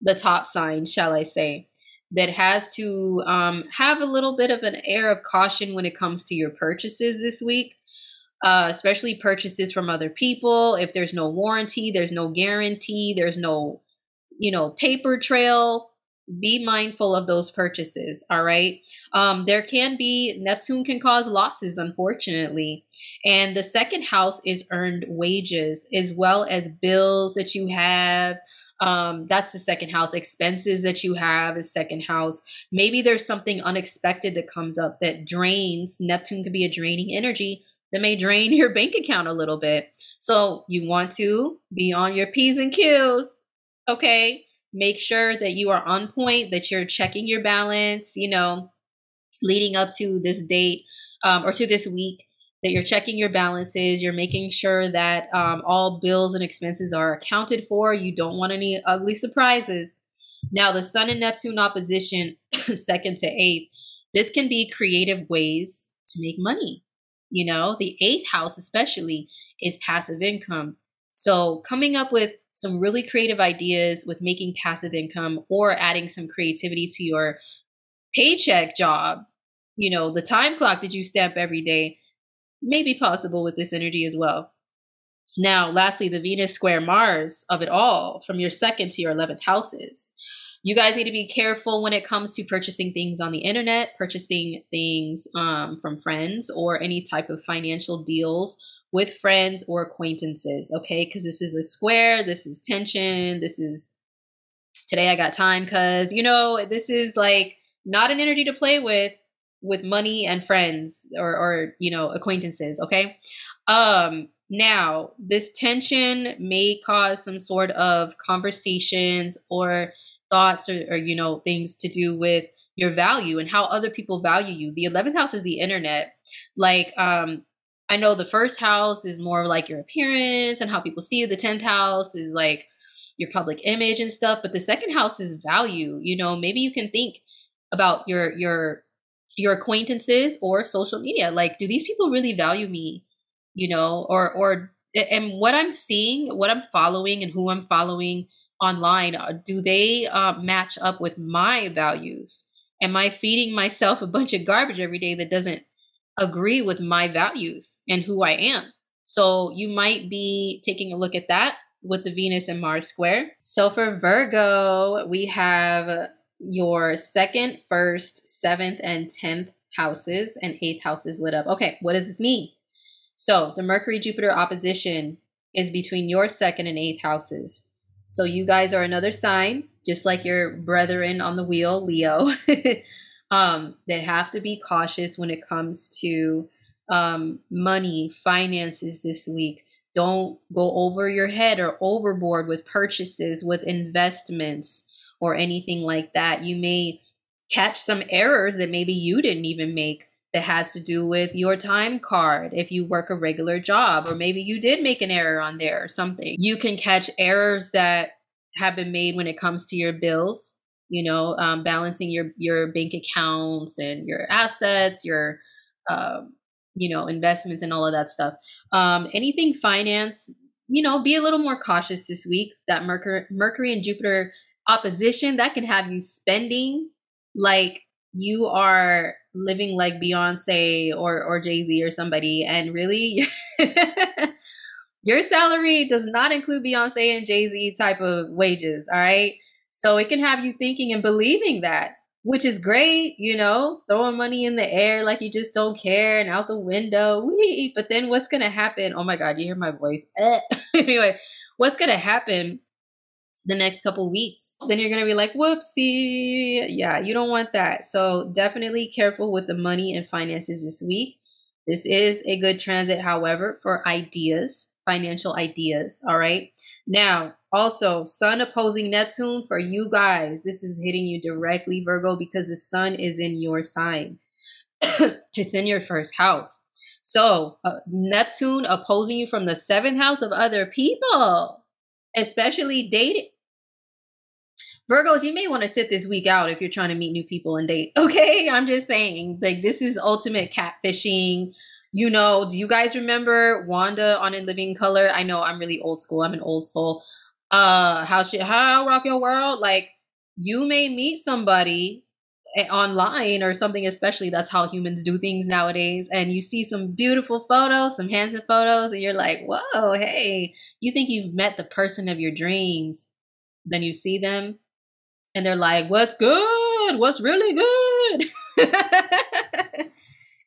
the top signs, shall I say, that has to um, have a little bit of an air of caution when it comes to your purchases this week. Uh, especially purchases from other people. If there's no warranty, there's no guarantee, there's no, you know, paper trail. Be mindful of those purchases all right? Um there can be neptune can cause losses unfortunately. And the second house is earned wages as well as bills that you have. Um that's the second house. Expenses that you have is second house. Maybe there's something unexpected that comes up that drains neptune could be a draining energy that may drain your bank account a little bit. So you want to be on your p's and q's okay make sure that you are on point, that you're checking your balance, you know, leading up to this date um, or to this week, that you're checking your balances, you're making sure that um, all bills and expenses are accounted for. You don't want any ugly surprises. Now, the Sun and Neptune opposition, second to eighth, this can be creative ways to make money. You know, the eighth house, especially, is passive income. So, coming up with some really creative ideas with making passive income or adding some creativity to your paycheck job, you know, the time clock that you stamp every day may be possible with this energy as well. Now, lastly, the Venus square Mars of it all from your second to your 11th houses. You guys need to be careful when it comes to purchasing things on the internet, purchasing things um, from friends, or any type of financial deals with friends or acquaintances, okay? Because this is a square, this is tension, this is today I got time, because, you know, this is like not an energy to play with with money and friends or or you know acquaintances okay? Um now this tension may cause some sort of conversations or thoughts or, or you know things to do with your value and how other people value you. The 11th house is the internet. Like um I know the first house is more like your appearance and how people see you. The 10th house is like your public image and stuff, but the second house is value. You know, maybe you can think about your your your acquaintances or social media. Like, do these people really value me? You know, or or and what I'm seeing, what I'm following, and who I'm following online, uh, do they uh, match up with my values? Am I feeding myself a bunch of garbage every day that doesn't agree with my values and who I am. So you might be taking a look at that with the Venus and Mars square. So for Virgo, we have your second, first, seventh, and tenth houses and eighth houses lit up. Okay, what does this mean? So the Mercury Jupiter opposition is between your second and eighth houses. So you guys are another sign, just like your brethren on the wheel, Leo. um, that have to be cautious when it comes to um, money, finances this week. Don't go over your head or overboard with purchases, with investments, or anything like that. You may catch some errors that maybe you didn't even make that has to do with your time card if you work a regular job, or maybe you did make an error on there or something. You can catch errors that have been made when it comes to your bills you know um, balancing your your bank accounts and your assets your um, you know investments and all of that stuff. Um, anything finance you know be a little more cautious this week. That mercury mercury and jupiter opposition that can have you spending like you are living like beyonce or or jay-z or somebody and really your salary does not include beyonce and jay-z type of wages all right so it can have you thinking and believing that, which is great, you know, throwing money in the air like you just don't care and out the window. Wee. But then what's going to happen? Oh my God, you hear my voice. Eh. anyway, what's going to happen the next couple weeks? Then you're going to be like, whoopsie. Yeah, you don't want that. So definitely careful with the money and finances this week. This is a good transit, however, for ideas financial ideas. All right. Now, also, Sun opposing Neptune for you guys. This is hitting you directly, Virgo, because the Sun is in your sign, it's in your first house. So, uh, Neptune opposing you from the seventh house of other people, especially dating. Virgos, you may want to sit this week out if you're trying to meet new people and date. Okay, I'm just saying, like, this is ultimate catfishing you know, do you guys remember Wanda on In Living Color? I know I'm really old school. I'm an old soul. Uh, how she how rock your world? Like you may meet somebody eh, online or something especially that's how humans do things nowadays and you see some beautiful photos some handsome photos and you're like whoa hey you think you've met the person of your dreams then you see them and they're like, What's good? What's really good?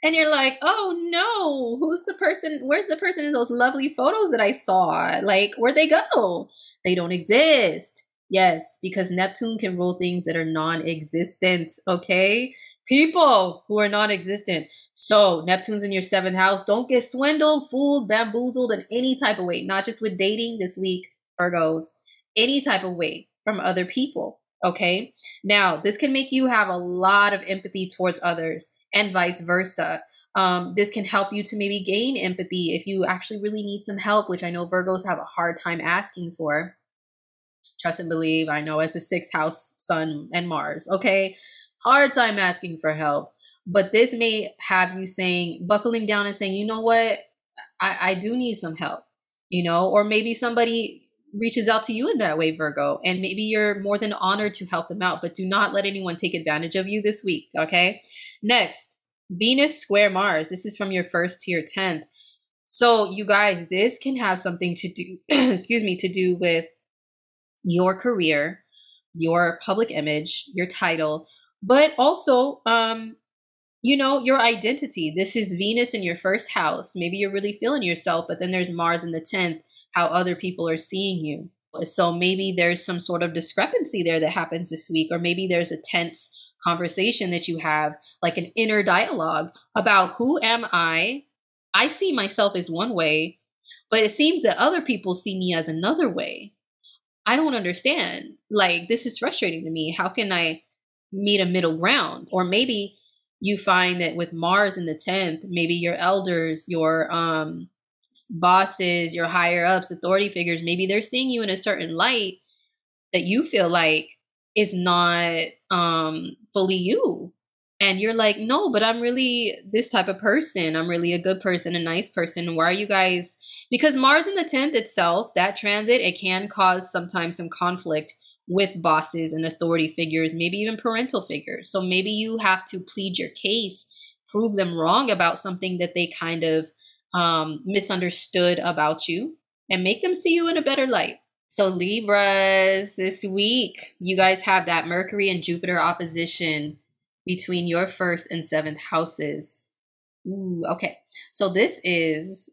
and you're like, Oh no, who's the person? Where's the person in those lovely photos that I saw? Like, where'd they go? They don't exist. Yes, because Neptune can rule things that are non existent. Okay. People who are non existent. So, Neptune's in your seventh house. Don't get swindled, fooled, bamboozled in any type of way, not just with dating this week, Virgos, any type of way from other people. Okay. Now, this can make you have a lot of empathy towards others and vice versa. Um, this can help you to maybe gain empathy if you actually really need some help, which I know Virgos have a hard time asking for. Trust and believe, I know as a sixth house sun and Mars. Okay. Hard time asking for help. But this may have you saying, buckling down and saying, you know what? I, I do need some help, you know, or maybe somebody reaches out to you in that way, Virgo, and maybe you're more than honored to help them out, but do not let anyone take advantage of you this week, okay? Next, Venus square Mars. This is from your first to your 10th. So, you guys, this can have something to do, excuse me, to do with your career, your public image, your title, but also um you know, your identity. This is Venus in your first house. Maybe you're really feeling yourself, but then there's Mars in the 10th, how other people are seeing you. So maybe there's some sort of discrepancy there that happens this week, or maybe there's a tense conversation that you have, like an inner dialogue about who am I? I see myself as one way, but it seems that other people see me as another way. I don't understand. Like, this is frustrating to me. How can I meet a middle ground? Or maybe you find that with Mars in the 10th, maybe your elders, your um, bosses, your higher ups, authority figures, maybe they're seeing you in a certain light that you feel like is not um, fully you. And you're like, no, but I'm really this type of person. I'm really a good person, a nice person. Why are you guys? Because Mars in the 10th itself, that transit, it can cause sometimes some conflict with bosses and authority figures, maybe even parental figures. So maybe you have to plead your case, prove them wrong about something that they kind of um, misunderstood about you, and make them see you in a better light. So, Libras, this week, you guys have that Mercury and Jupiter opposition between your first and seventh houses. Ooh, okay. So, this is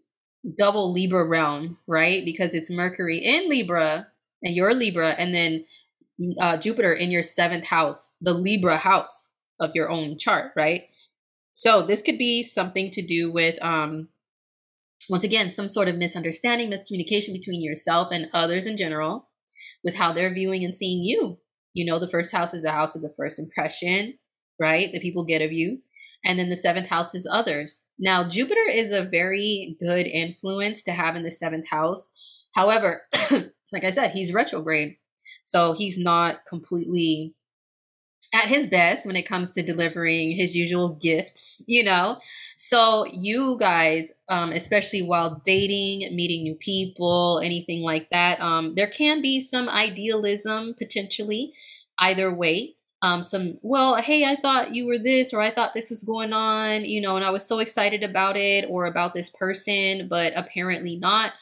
double Libra realm, right? Because it's Mercury in Libra and you're Libra, and then uh, Jupiter in your seventh house, the Libra house of your own chart, right? So this could be something to do with, um, once again, some sort of misunderstanding, miscommunication between yourself and others in general with how they're viewing and seeing you. You know, the first house is the house of the first impression, right? That people get of you. And then the seventh house is others. Now, Jupiter is a very good influence to have in the seventh house. However, like I said, he's retrograde. So he's not completely at his best when it comes to delivering his usual gifts, you know? So you guys, um, especially while dating, meeting new people, anything like that, um, there can be some idealism potentially either way. Um, some, well, hey, I thought you were this, or I thought this was going on, you know, and I was so excited about it or about this person, but apparently not.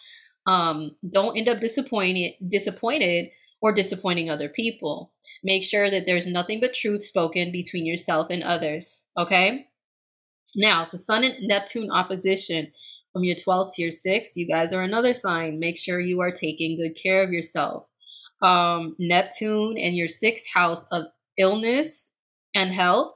Um, don't end up disappointed disappointed or disappointing other people. Make sure that there's nothing but truth spoken between yourself and others. Okay? Now, the Sun and Neptune opposition from your 12th to your 6th. You guys are another sign. Make sure you are taking good care of yourself. Um, Neptune and your sixth house of illness and health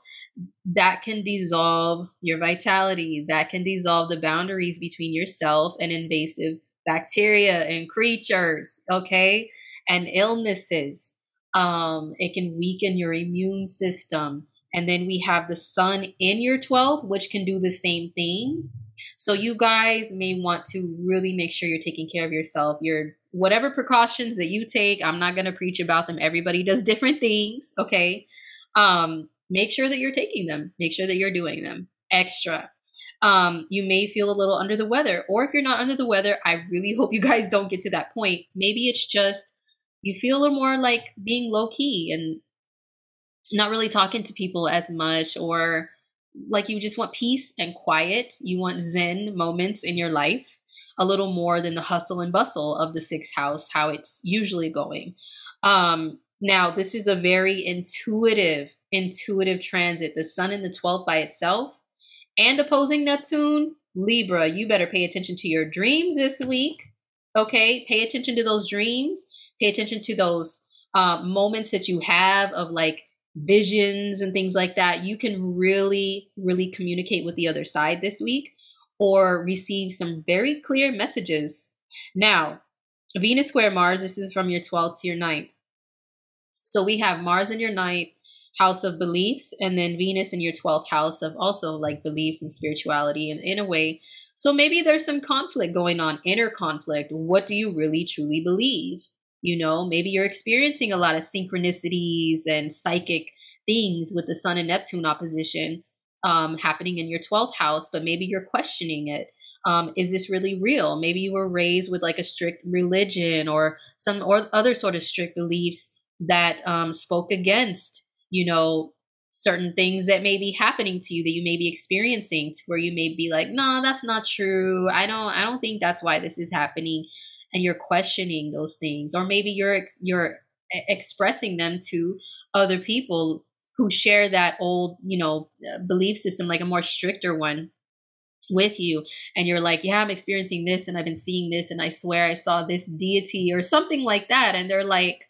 that can dissolve your vitality that can dissolve the boundaries between yourself and invasive bacteria and creatures okay and illnesses. Um, it can weaken your immune system. And then we have the sun in your 12th, which can do the same thing. So you guys may want to really make sure you're taking care of yourself. Your whatever precautions that you take, I'm not going to preach about them. Everybody does different things, okay? Um, make sure that you're taking them. Make sure that you're doing them extra. Um, you may feel a little under the weather, or if you're not under the weather, I really hope you guys don't get to that point. Maybe it's just you feel more like being low key and not really talking to people as much or like you just want peace and quiet. You want zen moments in your life a little more than the hustle and bustle of the sixth house, how it's usually going. Um, Now, this is a very intuitive, intuitive transit. The sun in the 12th by itself and opposing Neptune, Libra, you better pay attention to your dreams this week. Okay, pay attention to those dreams. Pay attention to those uh, moments that you have of like visions and things like that. You can really, really communicate with the other side this week or receive some very clear messages. Now, Venus square Mars, this is from your 12th to your 9th. So we have Mars in your ninth house of beliefs, and then Venus in your 12th house of also like beliefs and spirituality, and in a way. So maybe there's some conflict going on, inner conflict. What do you really truly believe? You know, maybe you're experiencing a lot of synchronicities and psychic things with the Sun and Neptune opposition um, happening in your 12th house, but maybe you're questioning it. Um, is this really real? Maybe you were raised with like a strict religion or some or other sort of strict beliefs that um, spoke against, you know, certain things that may be happening to you that you may be experiencing to where you may be like no that's not true i don't i don't think that's why this is happening and you're questioning those things or maybe you're you're expressing them to other people who share that old you know uh, belief system like a more stricter one with you and you're like yeah i'm experiencing this and i've been seeing this and i swear i saw this deity or something like that and they're like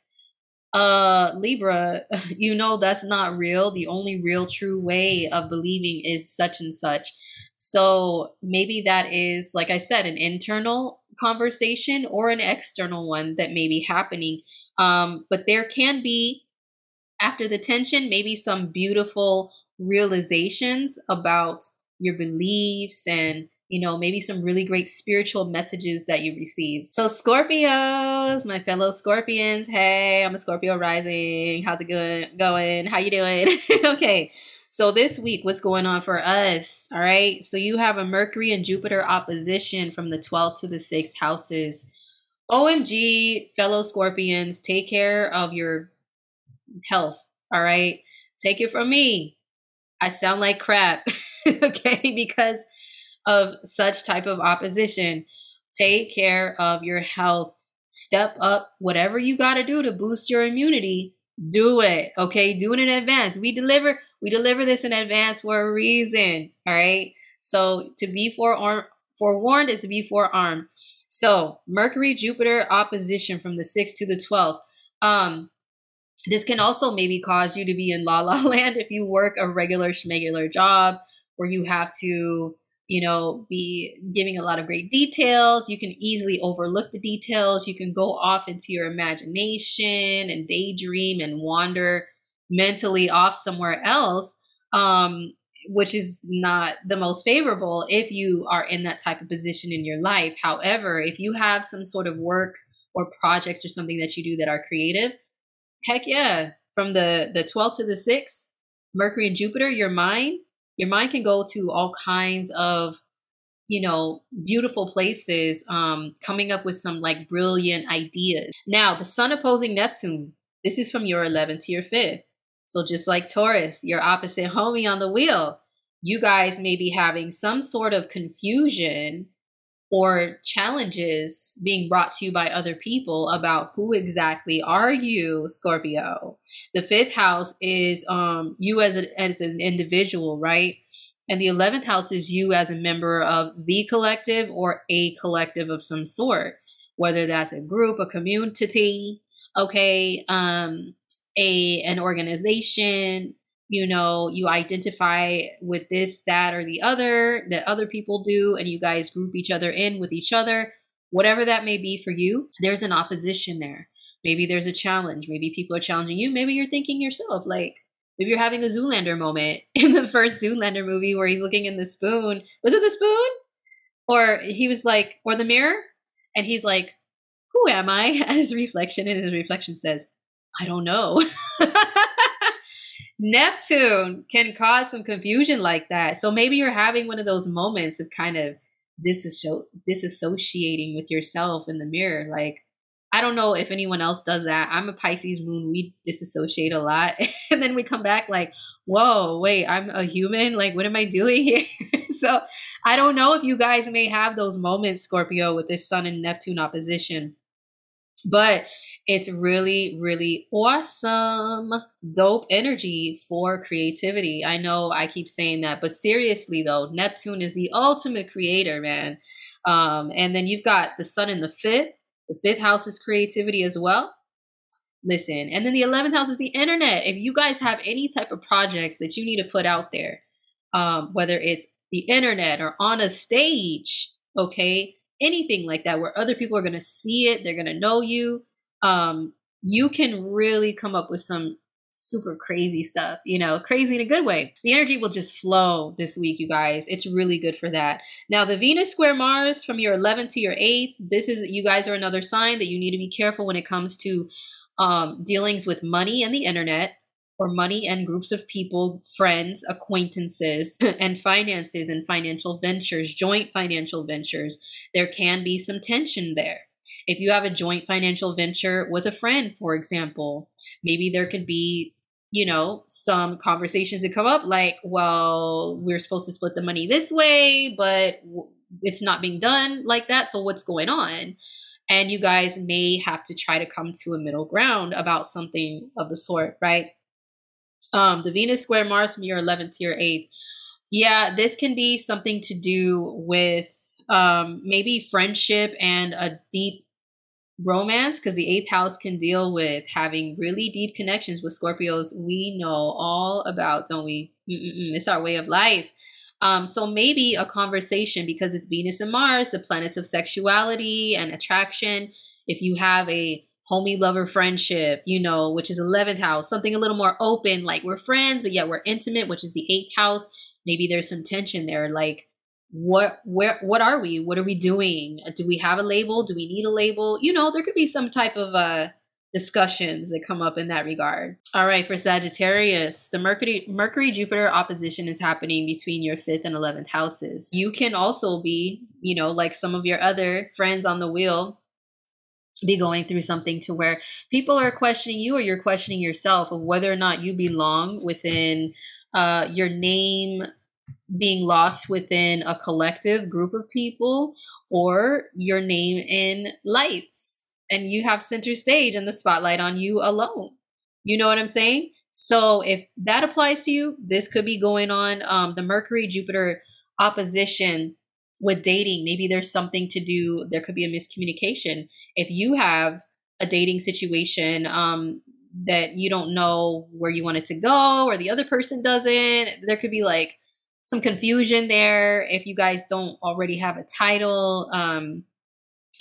uh libra you know that's not real. The only real true way of believing is such and such. So maybe that is like i said an internal conversation or an external one that may be happening um but there can be after the tension maybe some beautiful realizations about your beliefs and you know, maybe some really great spiritual messages that you receive. So, Scorpios, my fellow Scorpions, hey, I'm a Scorpio rising. How's it going? Going? How you doing? okay. So this week, what's going on for us? All right. So you have a Mercury and Jupiter opposition from the 12th to the 6th houses. OMG, fellow Scorpions, take care of your health. All right. Take it from me. I sound like crap. okay. Because of such type of opposition. Take care of your health. Step up whatever you got to do to boost your immunity. Do it. Okay? Do it in advance. We deliver we deliver this in advance for a reason. All right? So to be forearmed forewarned is to be forearmed. So Mercury Jupiter opposition from the 6th to the 12th. Um this can also maybe cause you to be in la la land if you work a regular schmegular job where you have to you know, be giving a lot of great details. You can easily overlook the details. You can go off into your imagination and daydream and wander mentally off somewhere else, um, which is not the most favorable if you are in that type of position in your life. However, if you have some sort of work or projects or something that you do that are creative, heck yeah, from the the 12th to the 6th, Mercury and Jupiter, your mind your mind can go to all kinds of you know beautiful places um coming up with some like brilliant ideas. Now the sun opposing neptune this is from your 11th to your 5th so just like taurus your opposite homie on the wheel. You guys may be having some sort of confusion or challenges being brought to you by other people about who exactly are you scorpio? The fifth house is um you as, a, as an individual right? And the 11th house is you as a member of the collective or a collective of some sort whether that's a group a community okay um a an organization you know, you identify with this, that, or the other that other people do, and you guys group each other in with each other, whatever that may be for you, there's an opposition there. Maybe there's a challenge. Maybe people are challenging you. Maybe you're thinking yourself, like, maybe you're having a Zoolander moment in the first Zoolander movie where he's looking in the spoon. Was it the spoon? Or he was like, or the mirror? And he's like, who am I? At his reflection, and his reflection says, I don't know. Neptune can cause some confusion like that. So maybe you're having one of those moments of kind of disasso- disassociating with yourself in the mirror. Like, I don't know if anyone else does that. I'm a Pisces moon. We disassociate a lot. and then we come back like, whoa, wait, I'm a human. Like, what am I doing here? so I don't know if you guys may have those moments, Scorpio, with this Sun and Neptune opposition. But it's really, really awesome, dope energy for creativity. I know I keep saying that, but seriously though, Neptune is the ultimate creator, man. Um, and then you've got the sun in the fifth. The fifth house is creativity as well. Listen, and then the 11th house is the internet. If you guys have any type of projects that you need to put out there, um, whether it's the internet or on a stage, okay, anything like that, where other people are going to see it, they're going to know you, um, you can really come up with some super crazy stuff, you know, crazy in a good way. The energy will just flow this week, you guys. It's really good for that. Now, the Venus square Mars from your 11th to your 8th, this is, you guys are another sign that you need to be careful when it comes to um, dealings with money and the internet or money and groups of people, friends, acquaintances, and finances and financial ventures, joint financial ventures. There can be some tension there. If you have a joint financial venture with a friend, for example, maybe there could be, you know, some conversations that come up like, well, we're supposed to split the money this way, but it's not being done like that. So what's going on? And you guys may have to try to come to a middle ground about something of the sort, right? Um, the Venus square Mars from your 11th to your 8th. Yeah, this can be something to do with um, maybe friendship and a deep romance because the eighth house can deal with having really deep connections with Scorpios. We know all about, don't we? Mm-mm-mm. It's our way of life. Um, so maybe a conversation because it's Venus and Mars, the planets of sexuality and attraction. If you have a homie lover friendship, you know, which is 11th house, something a little more open, like we're friends, but yet we're intimate, which is the eighth house. Maybe there's some tension there. Like, what where what are we? What are we doing? Do we have a label? Do we need a label? You know there could be some type of uh discussions that come up in that regard. All right for sagittarius the mercury mercury jupiter opposition is happening between your fifth and 11th houses. You can also be you know like some of your other friends on the wheel be going through something to where people are questioning you or you're questioning yourself of whether or not you belong within uh, your name being lost within a collective group of people or your name in lights and you have center stage and the spotlight on you alone. You know what I'm saying? So if that applies to you, this could be going on. Um, the Mercury Jupiter opposition with dating, maybe there's something to do. There could be a miscommunication. If you have a dating situation um, that you don't know where you want it to go, or the other person doesn't, there could be like some confusion there if you guys don't already have a title. Um,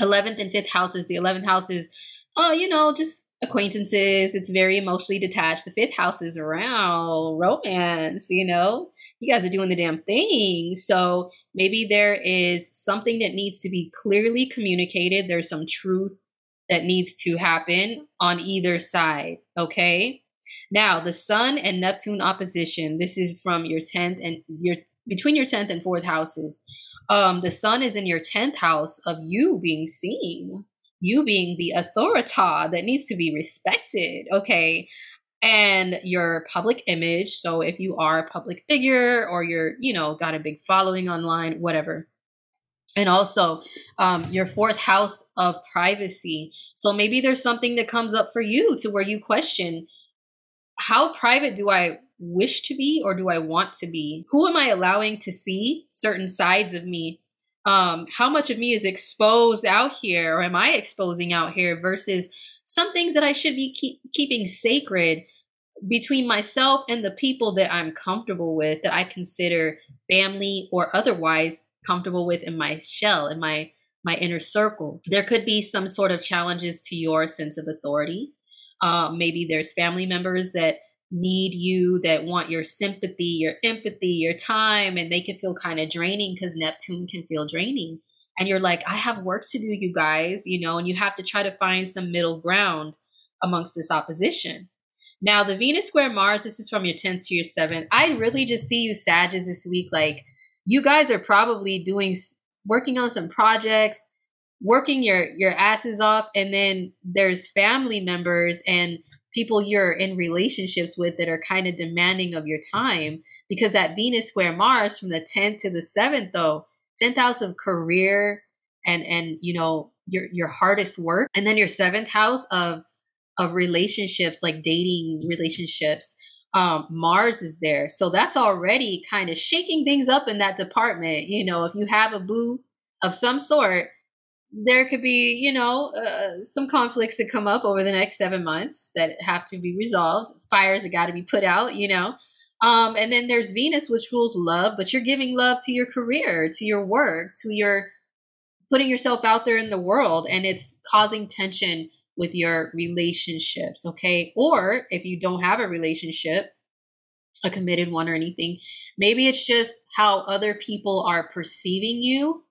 11th and 5th houses. The 11th house is, oh, you know, just acquaintances. It's very emotionally detached. The 5th house is around romance, you know? You guys are doing the damn thing. So maybe there is something that needs to be clearly communicated. There's some truth that needs to happen on either side, okay? Now, the Sun and Neptune opposition, this is from your 10th and your between your 10th and 4th houses. Um, the Sun is in your 10th house of you being seen, you being the authority that needs to be respected, okay? And your public image. So if you are a public figure or you're, you know, got a big following online, whatever and also um, your fourth house of privacy. So maybe there's something that comes up for you to where you question how private do I wish to be or do I want to be? Who am I allowing to see certain sides of me? Um, how much of me is exposed out here or am I exposing out here versus some things that I should be keep, keeping sacred between myself and the people that I'm comfortable with, that I consider family or otherwise comfortable with in my shell, in my my inner circle. There could be some sort of challenges to your sense of authority. Uh, maybe there's family members that need you, that want your sympathy, your empathy, your time, and they can feel kind of draining because Neptune can feel draining. And you're like, I have work to do, you guys, you know, and you have to try to find some middle ground amongst this opposition. Now, the Venus square Mars, this is from your 10th to your 7th. I really just see you, Sages, this week. Like, you guys are probably doing, working on some projects, working your your asses off and then there's family members and people you're in relationships with that are kind of demanding of your time because that Venus square Mars from the 10th to the 7th though 10th house of career and and you know your your hardest work and then your 7th house of of relationships, like dating relationships, um, Mars is there. So that's already kind of shaking things up in that department. You know, if you have a boo of some sort, there could be, you know, uh, some conflicts that come up over the next seven months that have to be resolved. Fires that got to be put out, you know. Um, and then there's Venus, which rules love, but you're giving love to your career, to your work, to your putting yourself out there in the world, and it's causing tension with your relationships, okay? Or if you don't have a relationship, a committed one or anything, maybe it's just how other people are perceiving you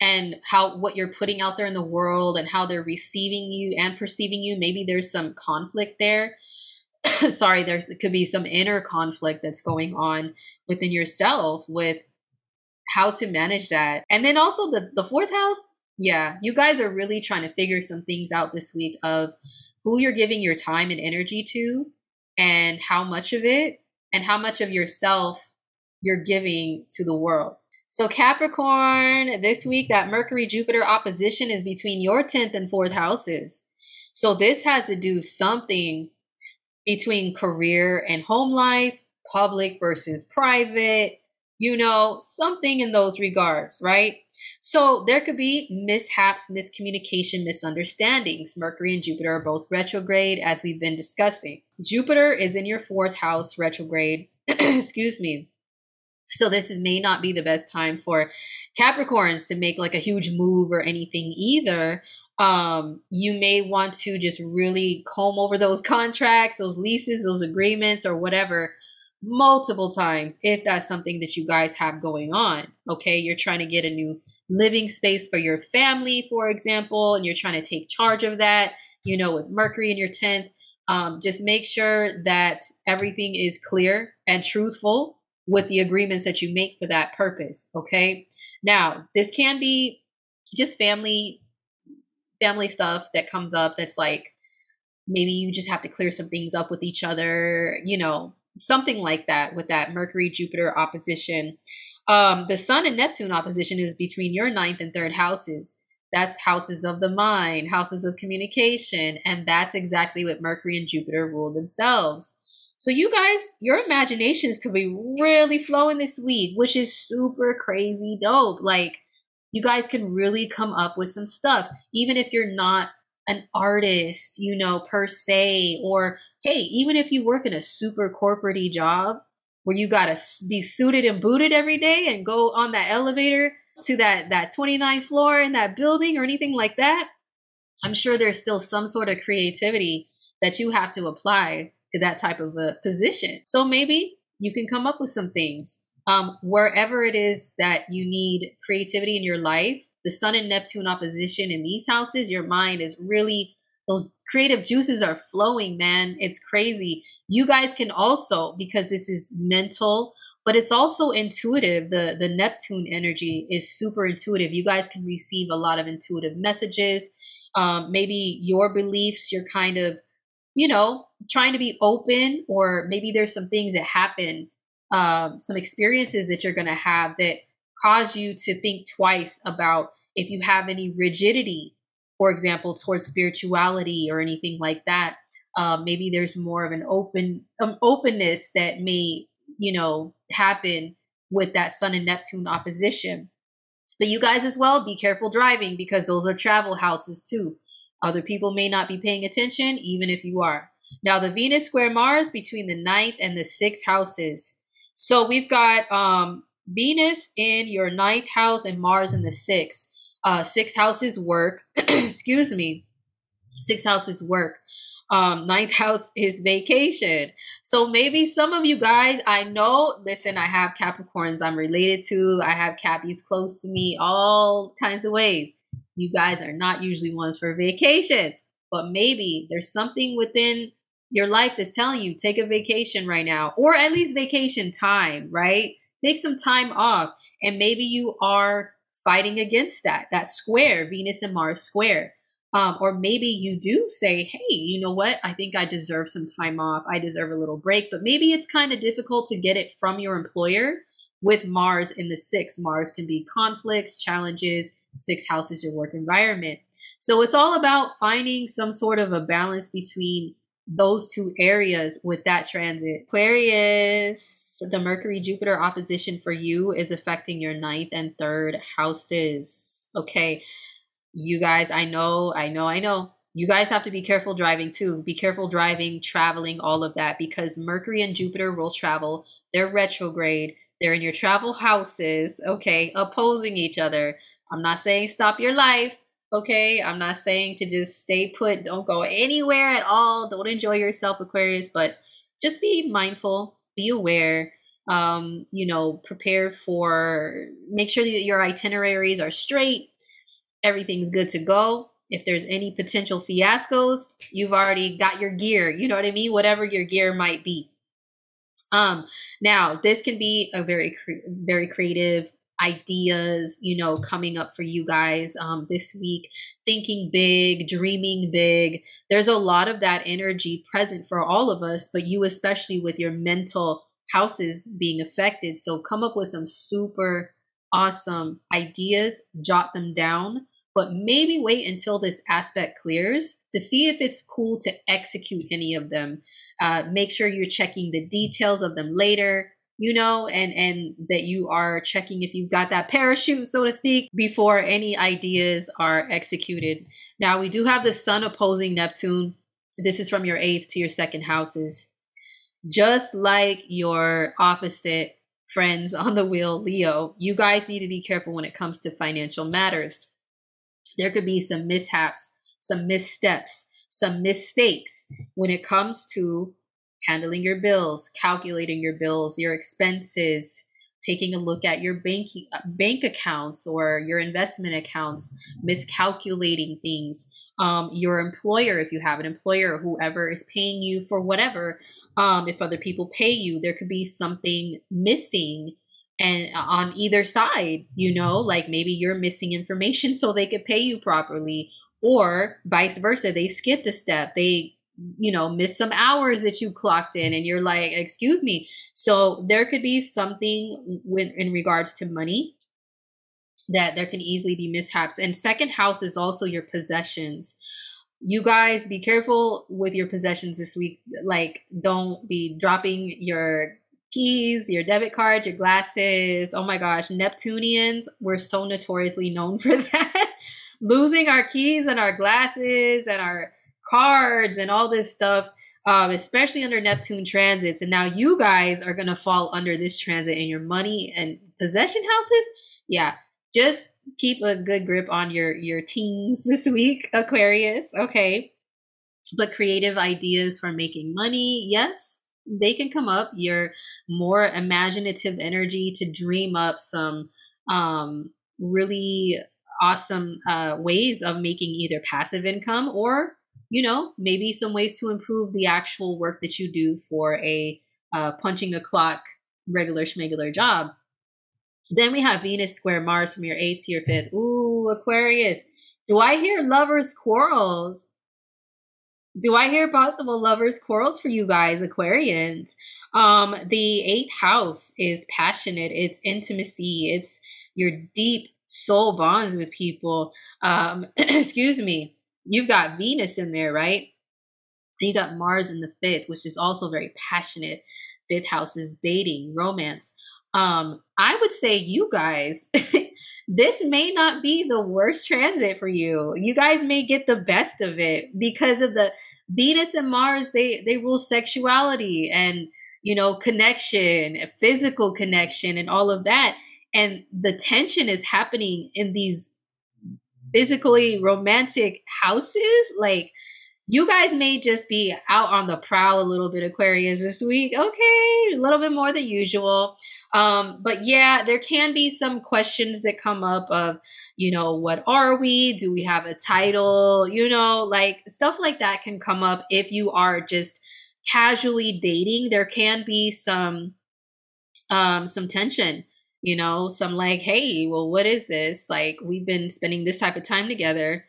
and how what you're putting out there in the world and how they're receiving you and perceiving you. Maybe there's some conflict there. Sorry, there's it could be some inner conflict that's going on within yourself with how to manage that. And then also the the fourth house, yeah, you guys are really trying to figure some things out this week of who you're giving your time and energy to and how much of it and how much of yourself you're giving to the world. So, Capricorn, this week, that Mercury Jupiter opposition is between your 10th and 4th houses. So, this has to do something between career and home life, public versus private, you know, something in those regards, right? So there could be mishaps, miscommunication, misunderstandings. Mercury and Jupiter are both retrograde, as we've been discussing. Jupiter is in your fourth house retrograde. Excuse me. So this is, may not be the best time for Capricorns to make like a huge move or anything either. Um, you may want to just really comb over those contracts, those leases, those agreements, or whatever multiple times if that's something that you guys have going on. Okay, you're trying to get a new living space for your family, for example, and you're trying to take charge of that, you know, with Mercury in your 10th. Um, just make sure that everything is clear and truthful with the agreements that you make for that purpose. Okay. Now, this can be just family family stuff that comes up that's like maybe you just have to clear some things up with each other, you know, something like that with that Mercury Jupiter opposition. Um, the Sun and Neptune opposition is between your ninth and third houses. That's houses of the mind, houses of communication, and that's exactly what Mercury and Jupiter rule themselves. So you guys, your imaginations could be really flowing this week, which is super crazy dope. Like you guys can really come up with some stuff, even if you're not an artist, you know, per se, or hey, even if you work in a super corporate job where you got to be suited and booted every day and go on that elevator to that that 29th floor in that building or anything like that, I'm sure there's still some sort of creativity that you have to apply to that type of a position. So maybe you can come up with some things. Um, wherever it is that you need creativity in your life, the Sun and Neptune opposition in these houses, your mind is really those creative juices are flowing, man. It's crazy. You guys can also, because this is mental, but it's also intuitive. The the Neptune energy is super intuitive. You guys can receive a lot of intuitive messages. Um, maybe your beliefs, you're kind of, you know, trying to be open, or maybe there's some things that happen, um, some experiences that you're gonna have that cause you to think twice about if you have any rigidity for example, towards spirituality or anything like that. Um, maybe there's more of an open um, openness that may, you know, happen with that Sun and Neptune opposition. But you guys as well, be careful driving because those are travel houses too. Other people may not be paying attention, even if you are. Now, the Venus square Mars between the ninth and the sixth houses. So we've got um, Venus in your ninth house and Mars in the sixth. Uh, six houses work. Excuse me. Six houses work. Um, ninth house is vacation. So maybe some of you guys, I know, listen, I have Capricorns I'm related to. I have Cappies close to me, all kinds of ways. You guys are not usually ones for vacations, but maybe there's something within your life that's telling you take a vacation right now, or at least vacation time, right? Take some time off. And maybe you are fighting against that, that square, Venus and Mars square. Um, or maybe you do say, hey, you know what? I think I deserve some time off. I deserve a little break. But maybe it's kind of difficult to get it from your employer with Mars in the sixth. Mars can be conflicts, challenges, six houses, your work environment. So it's all about finding some sort of a balance between those two areas with that transit. Aquarius, the Mercury Jupiter opposition for you is affecting your ninth and third houses. Okay. You guys, I know, I know, I know. You guys have to be careful driving too. Be careful driving, traveling, all of that because Mercury and Jupiter will travel. They're retrograde. They're in your travel houses, okay, opposing each other. I'm not saying stop your life, okay? I'm not saying to just stay put, don't go anywhere at all, don't enjoy yourself, Aquarius, but just be mindful, be aware, um, you know, prepare for, make sure that your itineraries are straight, everything's good to go. If there's any potential fiascos, you've already got your gear, you know what I mean? Whatever your gear might be. Um, now this can be a very, cre- very creative ideas, you know, coming up for you guys um, this week, thinking big, dreaming big. There's a lot of that energy present for all of us, but you especially with your mental houses being affected. So come up with some super awesome ideas, jot them down, but maybe wait until this aspect clears to see if it's cool to execute any of them. Uh, make sure you're checking the details of them later you know, and and that you are checking if you've got that parachute, so to speak, before any ideas are executed. Now we do have the sun opposing Neptune. This is from your eighth to your second houses. Just like your opposite friends on the wheel, Leo, you guys need to be careful when it comes to financial matters. There could be some mishaps, some missteps, some mistakes when it comes to handling your bills, calculating your bills, your expenses, taking a look at your bank uh, bank accounts or your investment accounts, miscalculating things. Um, your employer, if you have an employer, whoever is paying you for whatever, um, if other people pay you, there could be something missing and uh, on either side you know like maybe you're missing information so they could pay you properly or vice versa they skipped a step they you know miss some hours that you clocked in and you're like excuse me. So there could be something when in regards to money that there can easily be mishaps. And second house is also your possessions. You guys be careful with your possessions this week. Like don't be dropping your keys your debit card your glasses. Oh my gosh neptunians we're so notoriously known for that. Losing our keys and our glasses and our cards and all this stuff, um, especially under Neptune transits. And now you guys are going to fall under this transit in your money and possession houses. Yeah, just keep a good grip on your your teens this week, Aquarius. Okay. But creative ideas for making money, yes, they can come up. Your more imaginative energy to dream up some um, really awesome uh, ways of making either passive income or you know, maybe some ways to improve the actual work that you do for a uh, punching a clock regular schmegular job. Then we have Venus square Mars from your eighth to your fifth. Ooh, Aquarius. Do I hear lovers' quarrels? Do I hear possible lovers' quarrels for you guys, Aquarians? Um, the eighth house is passionate, it's intimacy, it's your deep soul bonds with people. Um, excuse me you've got Venus in there, right? You got Mars in the fifth, which is also very passionate. Fifth house is dating, romance. Um, I would say you guys, this may not be the worst transit for you. You guys may get the best of it because of the Venus and Mars, they they rule sexuality and you know, connection, physical connection, and all of that. And the tension is happening in these physically romantic houses, like you guys may just be out on the prowl a little bit, Aquarius, this week. Okay, a little bit more than usual. Um, but yeah, there can be some questions that come up of, you know, what are we? Do we have a title? You know, like stuff like that can come up if you are just casually dating. There can be some um some tension you know some like hey well what is this like we've been spending this type of time together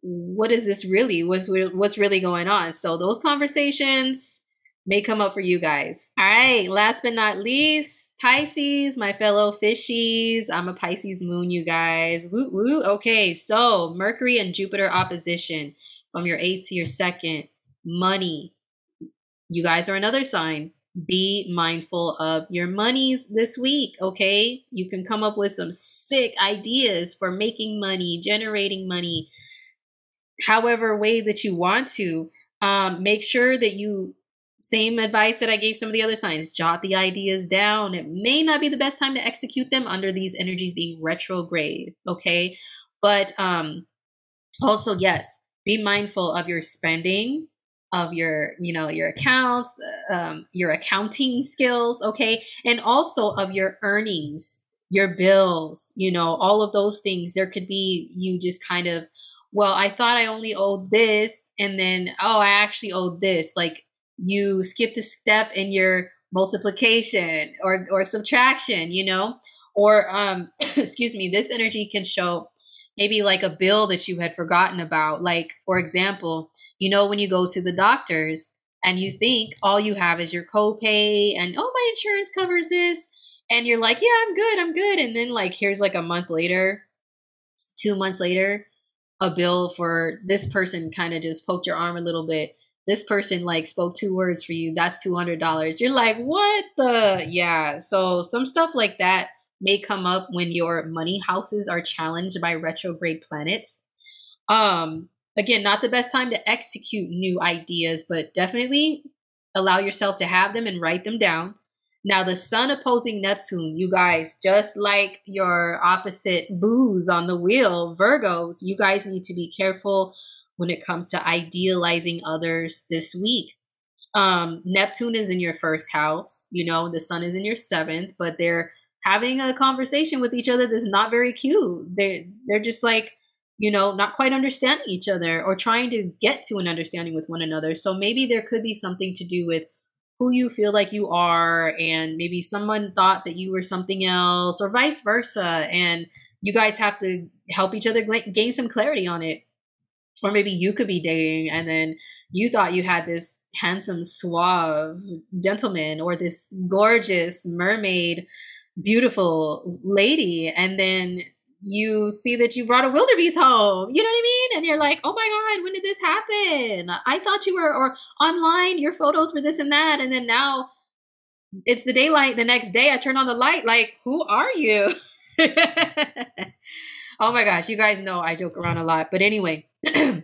what is this really what's what's really going on so those conversations may come up for you guys. All right, last but not least, Pisces, my fellow fishies. I'm a Pisces moon, you guys. Woo woo. Okay, so Mercury and Jupiter opposition from your eighth to your second. Money. You guys are another sign. Be mindful of your monies this week, okay? You can come up with some sick ideas for making money, generating money, however way that you want to. Um, make sure that you same advice that I gave some of the other signs. Jot the ideas down. It may not be the best time to execute them under these energies being retrograde, okay? But um also yes, be mindful of your spending, of your, you know, your accounts, um your accounting skills, okay? And also of your earnings, your bills, you know, all of those things. There could be you just kind of well, I thought I only owed this and then oh, I actually owed this. Like you skipped a step in your multiplication or or subtraction you know or um excuse me this energy can show maybe like a bill that you had forgotten about like for example you know when you go to the doctors and you think all you have is your copay and oh my insurance covers this and you're like yeah i'm good i'm good and then like here's like a month later two months later a bill for this person kind of just poked your arm a little bit. This person like spoke two words for you that's $200 you're like what the? Yeah so some stuff like that may come up when your money houses are challenged by retrograde planets. Um again not the best time to execute new ideas but definitely allow yourself to have them and write them down now the sun opposing neptune you guys just like your opposite booze on the wheel virgos you guys need to be careful when it comes to idealizing others this week. Um, Neptune is in your first house, you know, the sun is in your seventh, but they're having a conversation with each other that's not very cute. They're, they're just like, you know, not quite understanding each other or trying to get to an understanding with one another. So maybe there could be something to do with who you feel like you are and maybe someone thought that you were something else or vice versa. And you guys have to help each other gain some clarity on it. Or maybe you could be dating and then you thought you had this handsome suave gentleman or this gorgeous mermaid beautiful lady. And then you see that you brought a wildebeest home. You know what i mean? And you're like oh my god when did this happen? I thought you were or online your photos were this and that. And then now it's the daylight the next day. I turn on the light like who are you? Oh my gosh you guys know i joke around a lot. But anyway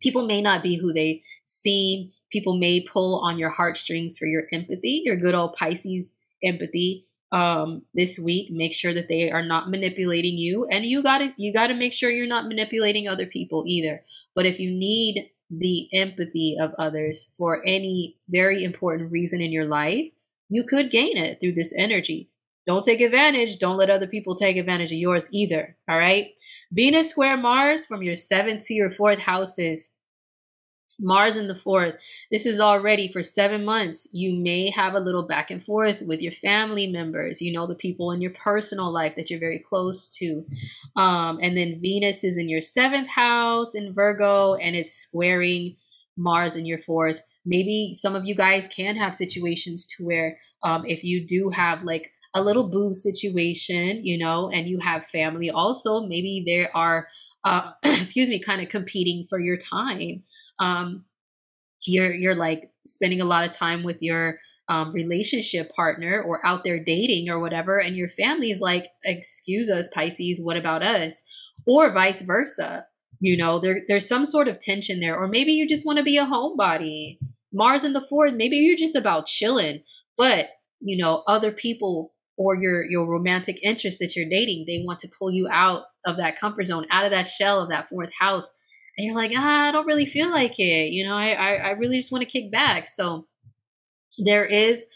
people may not be who they seem. People may pull on your heartstrings for your empathy, your good old Pisces empathy. Um, this week, make sure that they are not manipulating you, and you gotta you gotta make sure you're not manipulating other people either. But if you need the empathy of others for any very important reason in your life, you could gain it through this energy. Don't take advantage. Don't let other people take advantage of yours either. All right. Venus square Mars from your seventh to your fourth houses. Mars in the fourth. This is already for seven months. You may have a little back and forth with your family members, you know, the people in your personal life that you're very close to. Um, and then Venus is in your seventh house in Virgo and it's squaring Mars in your fourth. Maybe some of you guys can have situations to where um, if you do have like a little boo situation, you know, and you have family also, maybe there are, uh, excuse me, kind of competing for your time. Um, you're you're like spending a lot of time with your um, relationship partner or out there dating or whatever, and your family is like, "Excuse us, Pisces, what about us?" Or vice versa. You know, there there's some sort of tension there, or maybe you just want to be a homebody. Mars in the fourth, maybe you're just about chilling, but you know, other people or your your romantic interest that you're dating they want to pull you out of that comfort zone out of that shell of that fourth house and you're like ah, i don't really feel like it you know i i, I really just want to kick back. So there is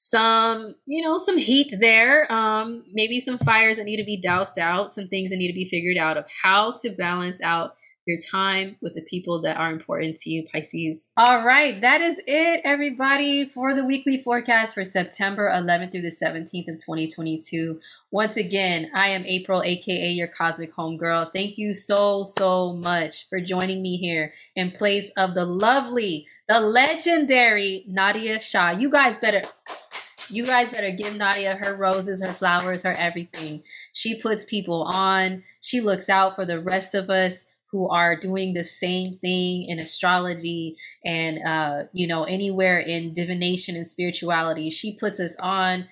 some you know some heat there um maybe some fires that need to be doused out some things that need to be figured out of how to balance out your time with the people that are important to you, Pisces. All right, that is it, everybody, for the weekly forecast for September 11th through the 17th of 2022. Once again, I am April, aka your Cosmic Homegirl. Thank you so, so much for joining me here in place of the lovely the legendary Nadiya Shah. You guys better you guys better give Nadiya her roses, her flowers, her everything. She puts people on. She looks out for the rest of us who are doing the same thing in astrology and uh, you know anywhere in divination and spirituality. She puts us on.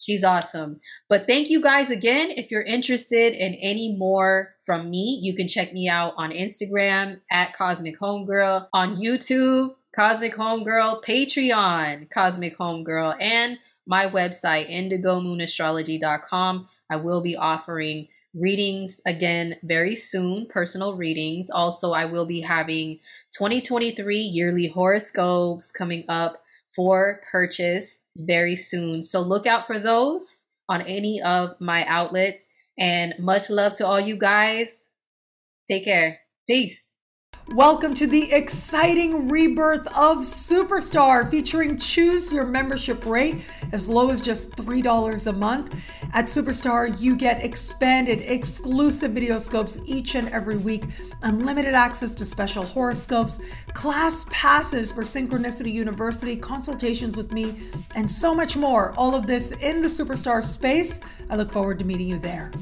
She's awesome. But thank you guys again. If you're interested in any more from me, you can check me out on Instagram at Cosmic Homegirl, on YouTube, Cosmic Homegirl, Patreon, Cosmic Homegirl, and my website, indigomoonastrology.com. I will be offering readings again very soon, personal readings. Also, I will be having 2023 yearly horoscopes coming up for purchase very soon. So look out for those on any of my outlets. And much love to all you guys. Take care. Peace. Welcome to the exciting rebirth of Superstar featuring choose your membership rate as low as just $3 a month. At Superstar, you get expanded exclusive video scopes each and every week, unlimited access to special horoscopes, class passes for Synchronicity University, consultations with me, and so much more. All of this in the Superstar space. I look forward to meeting you there.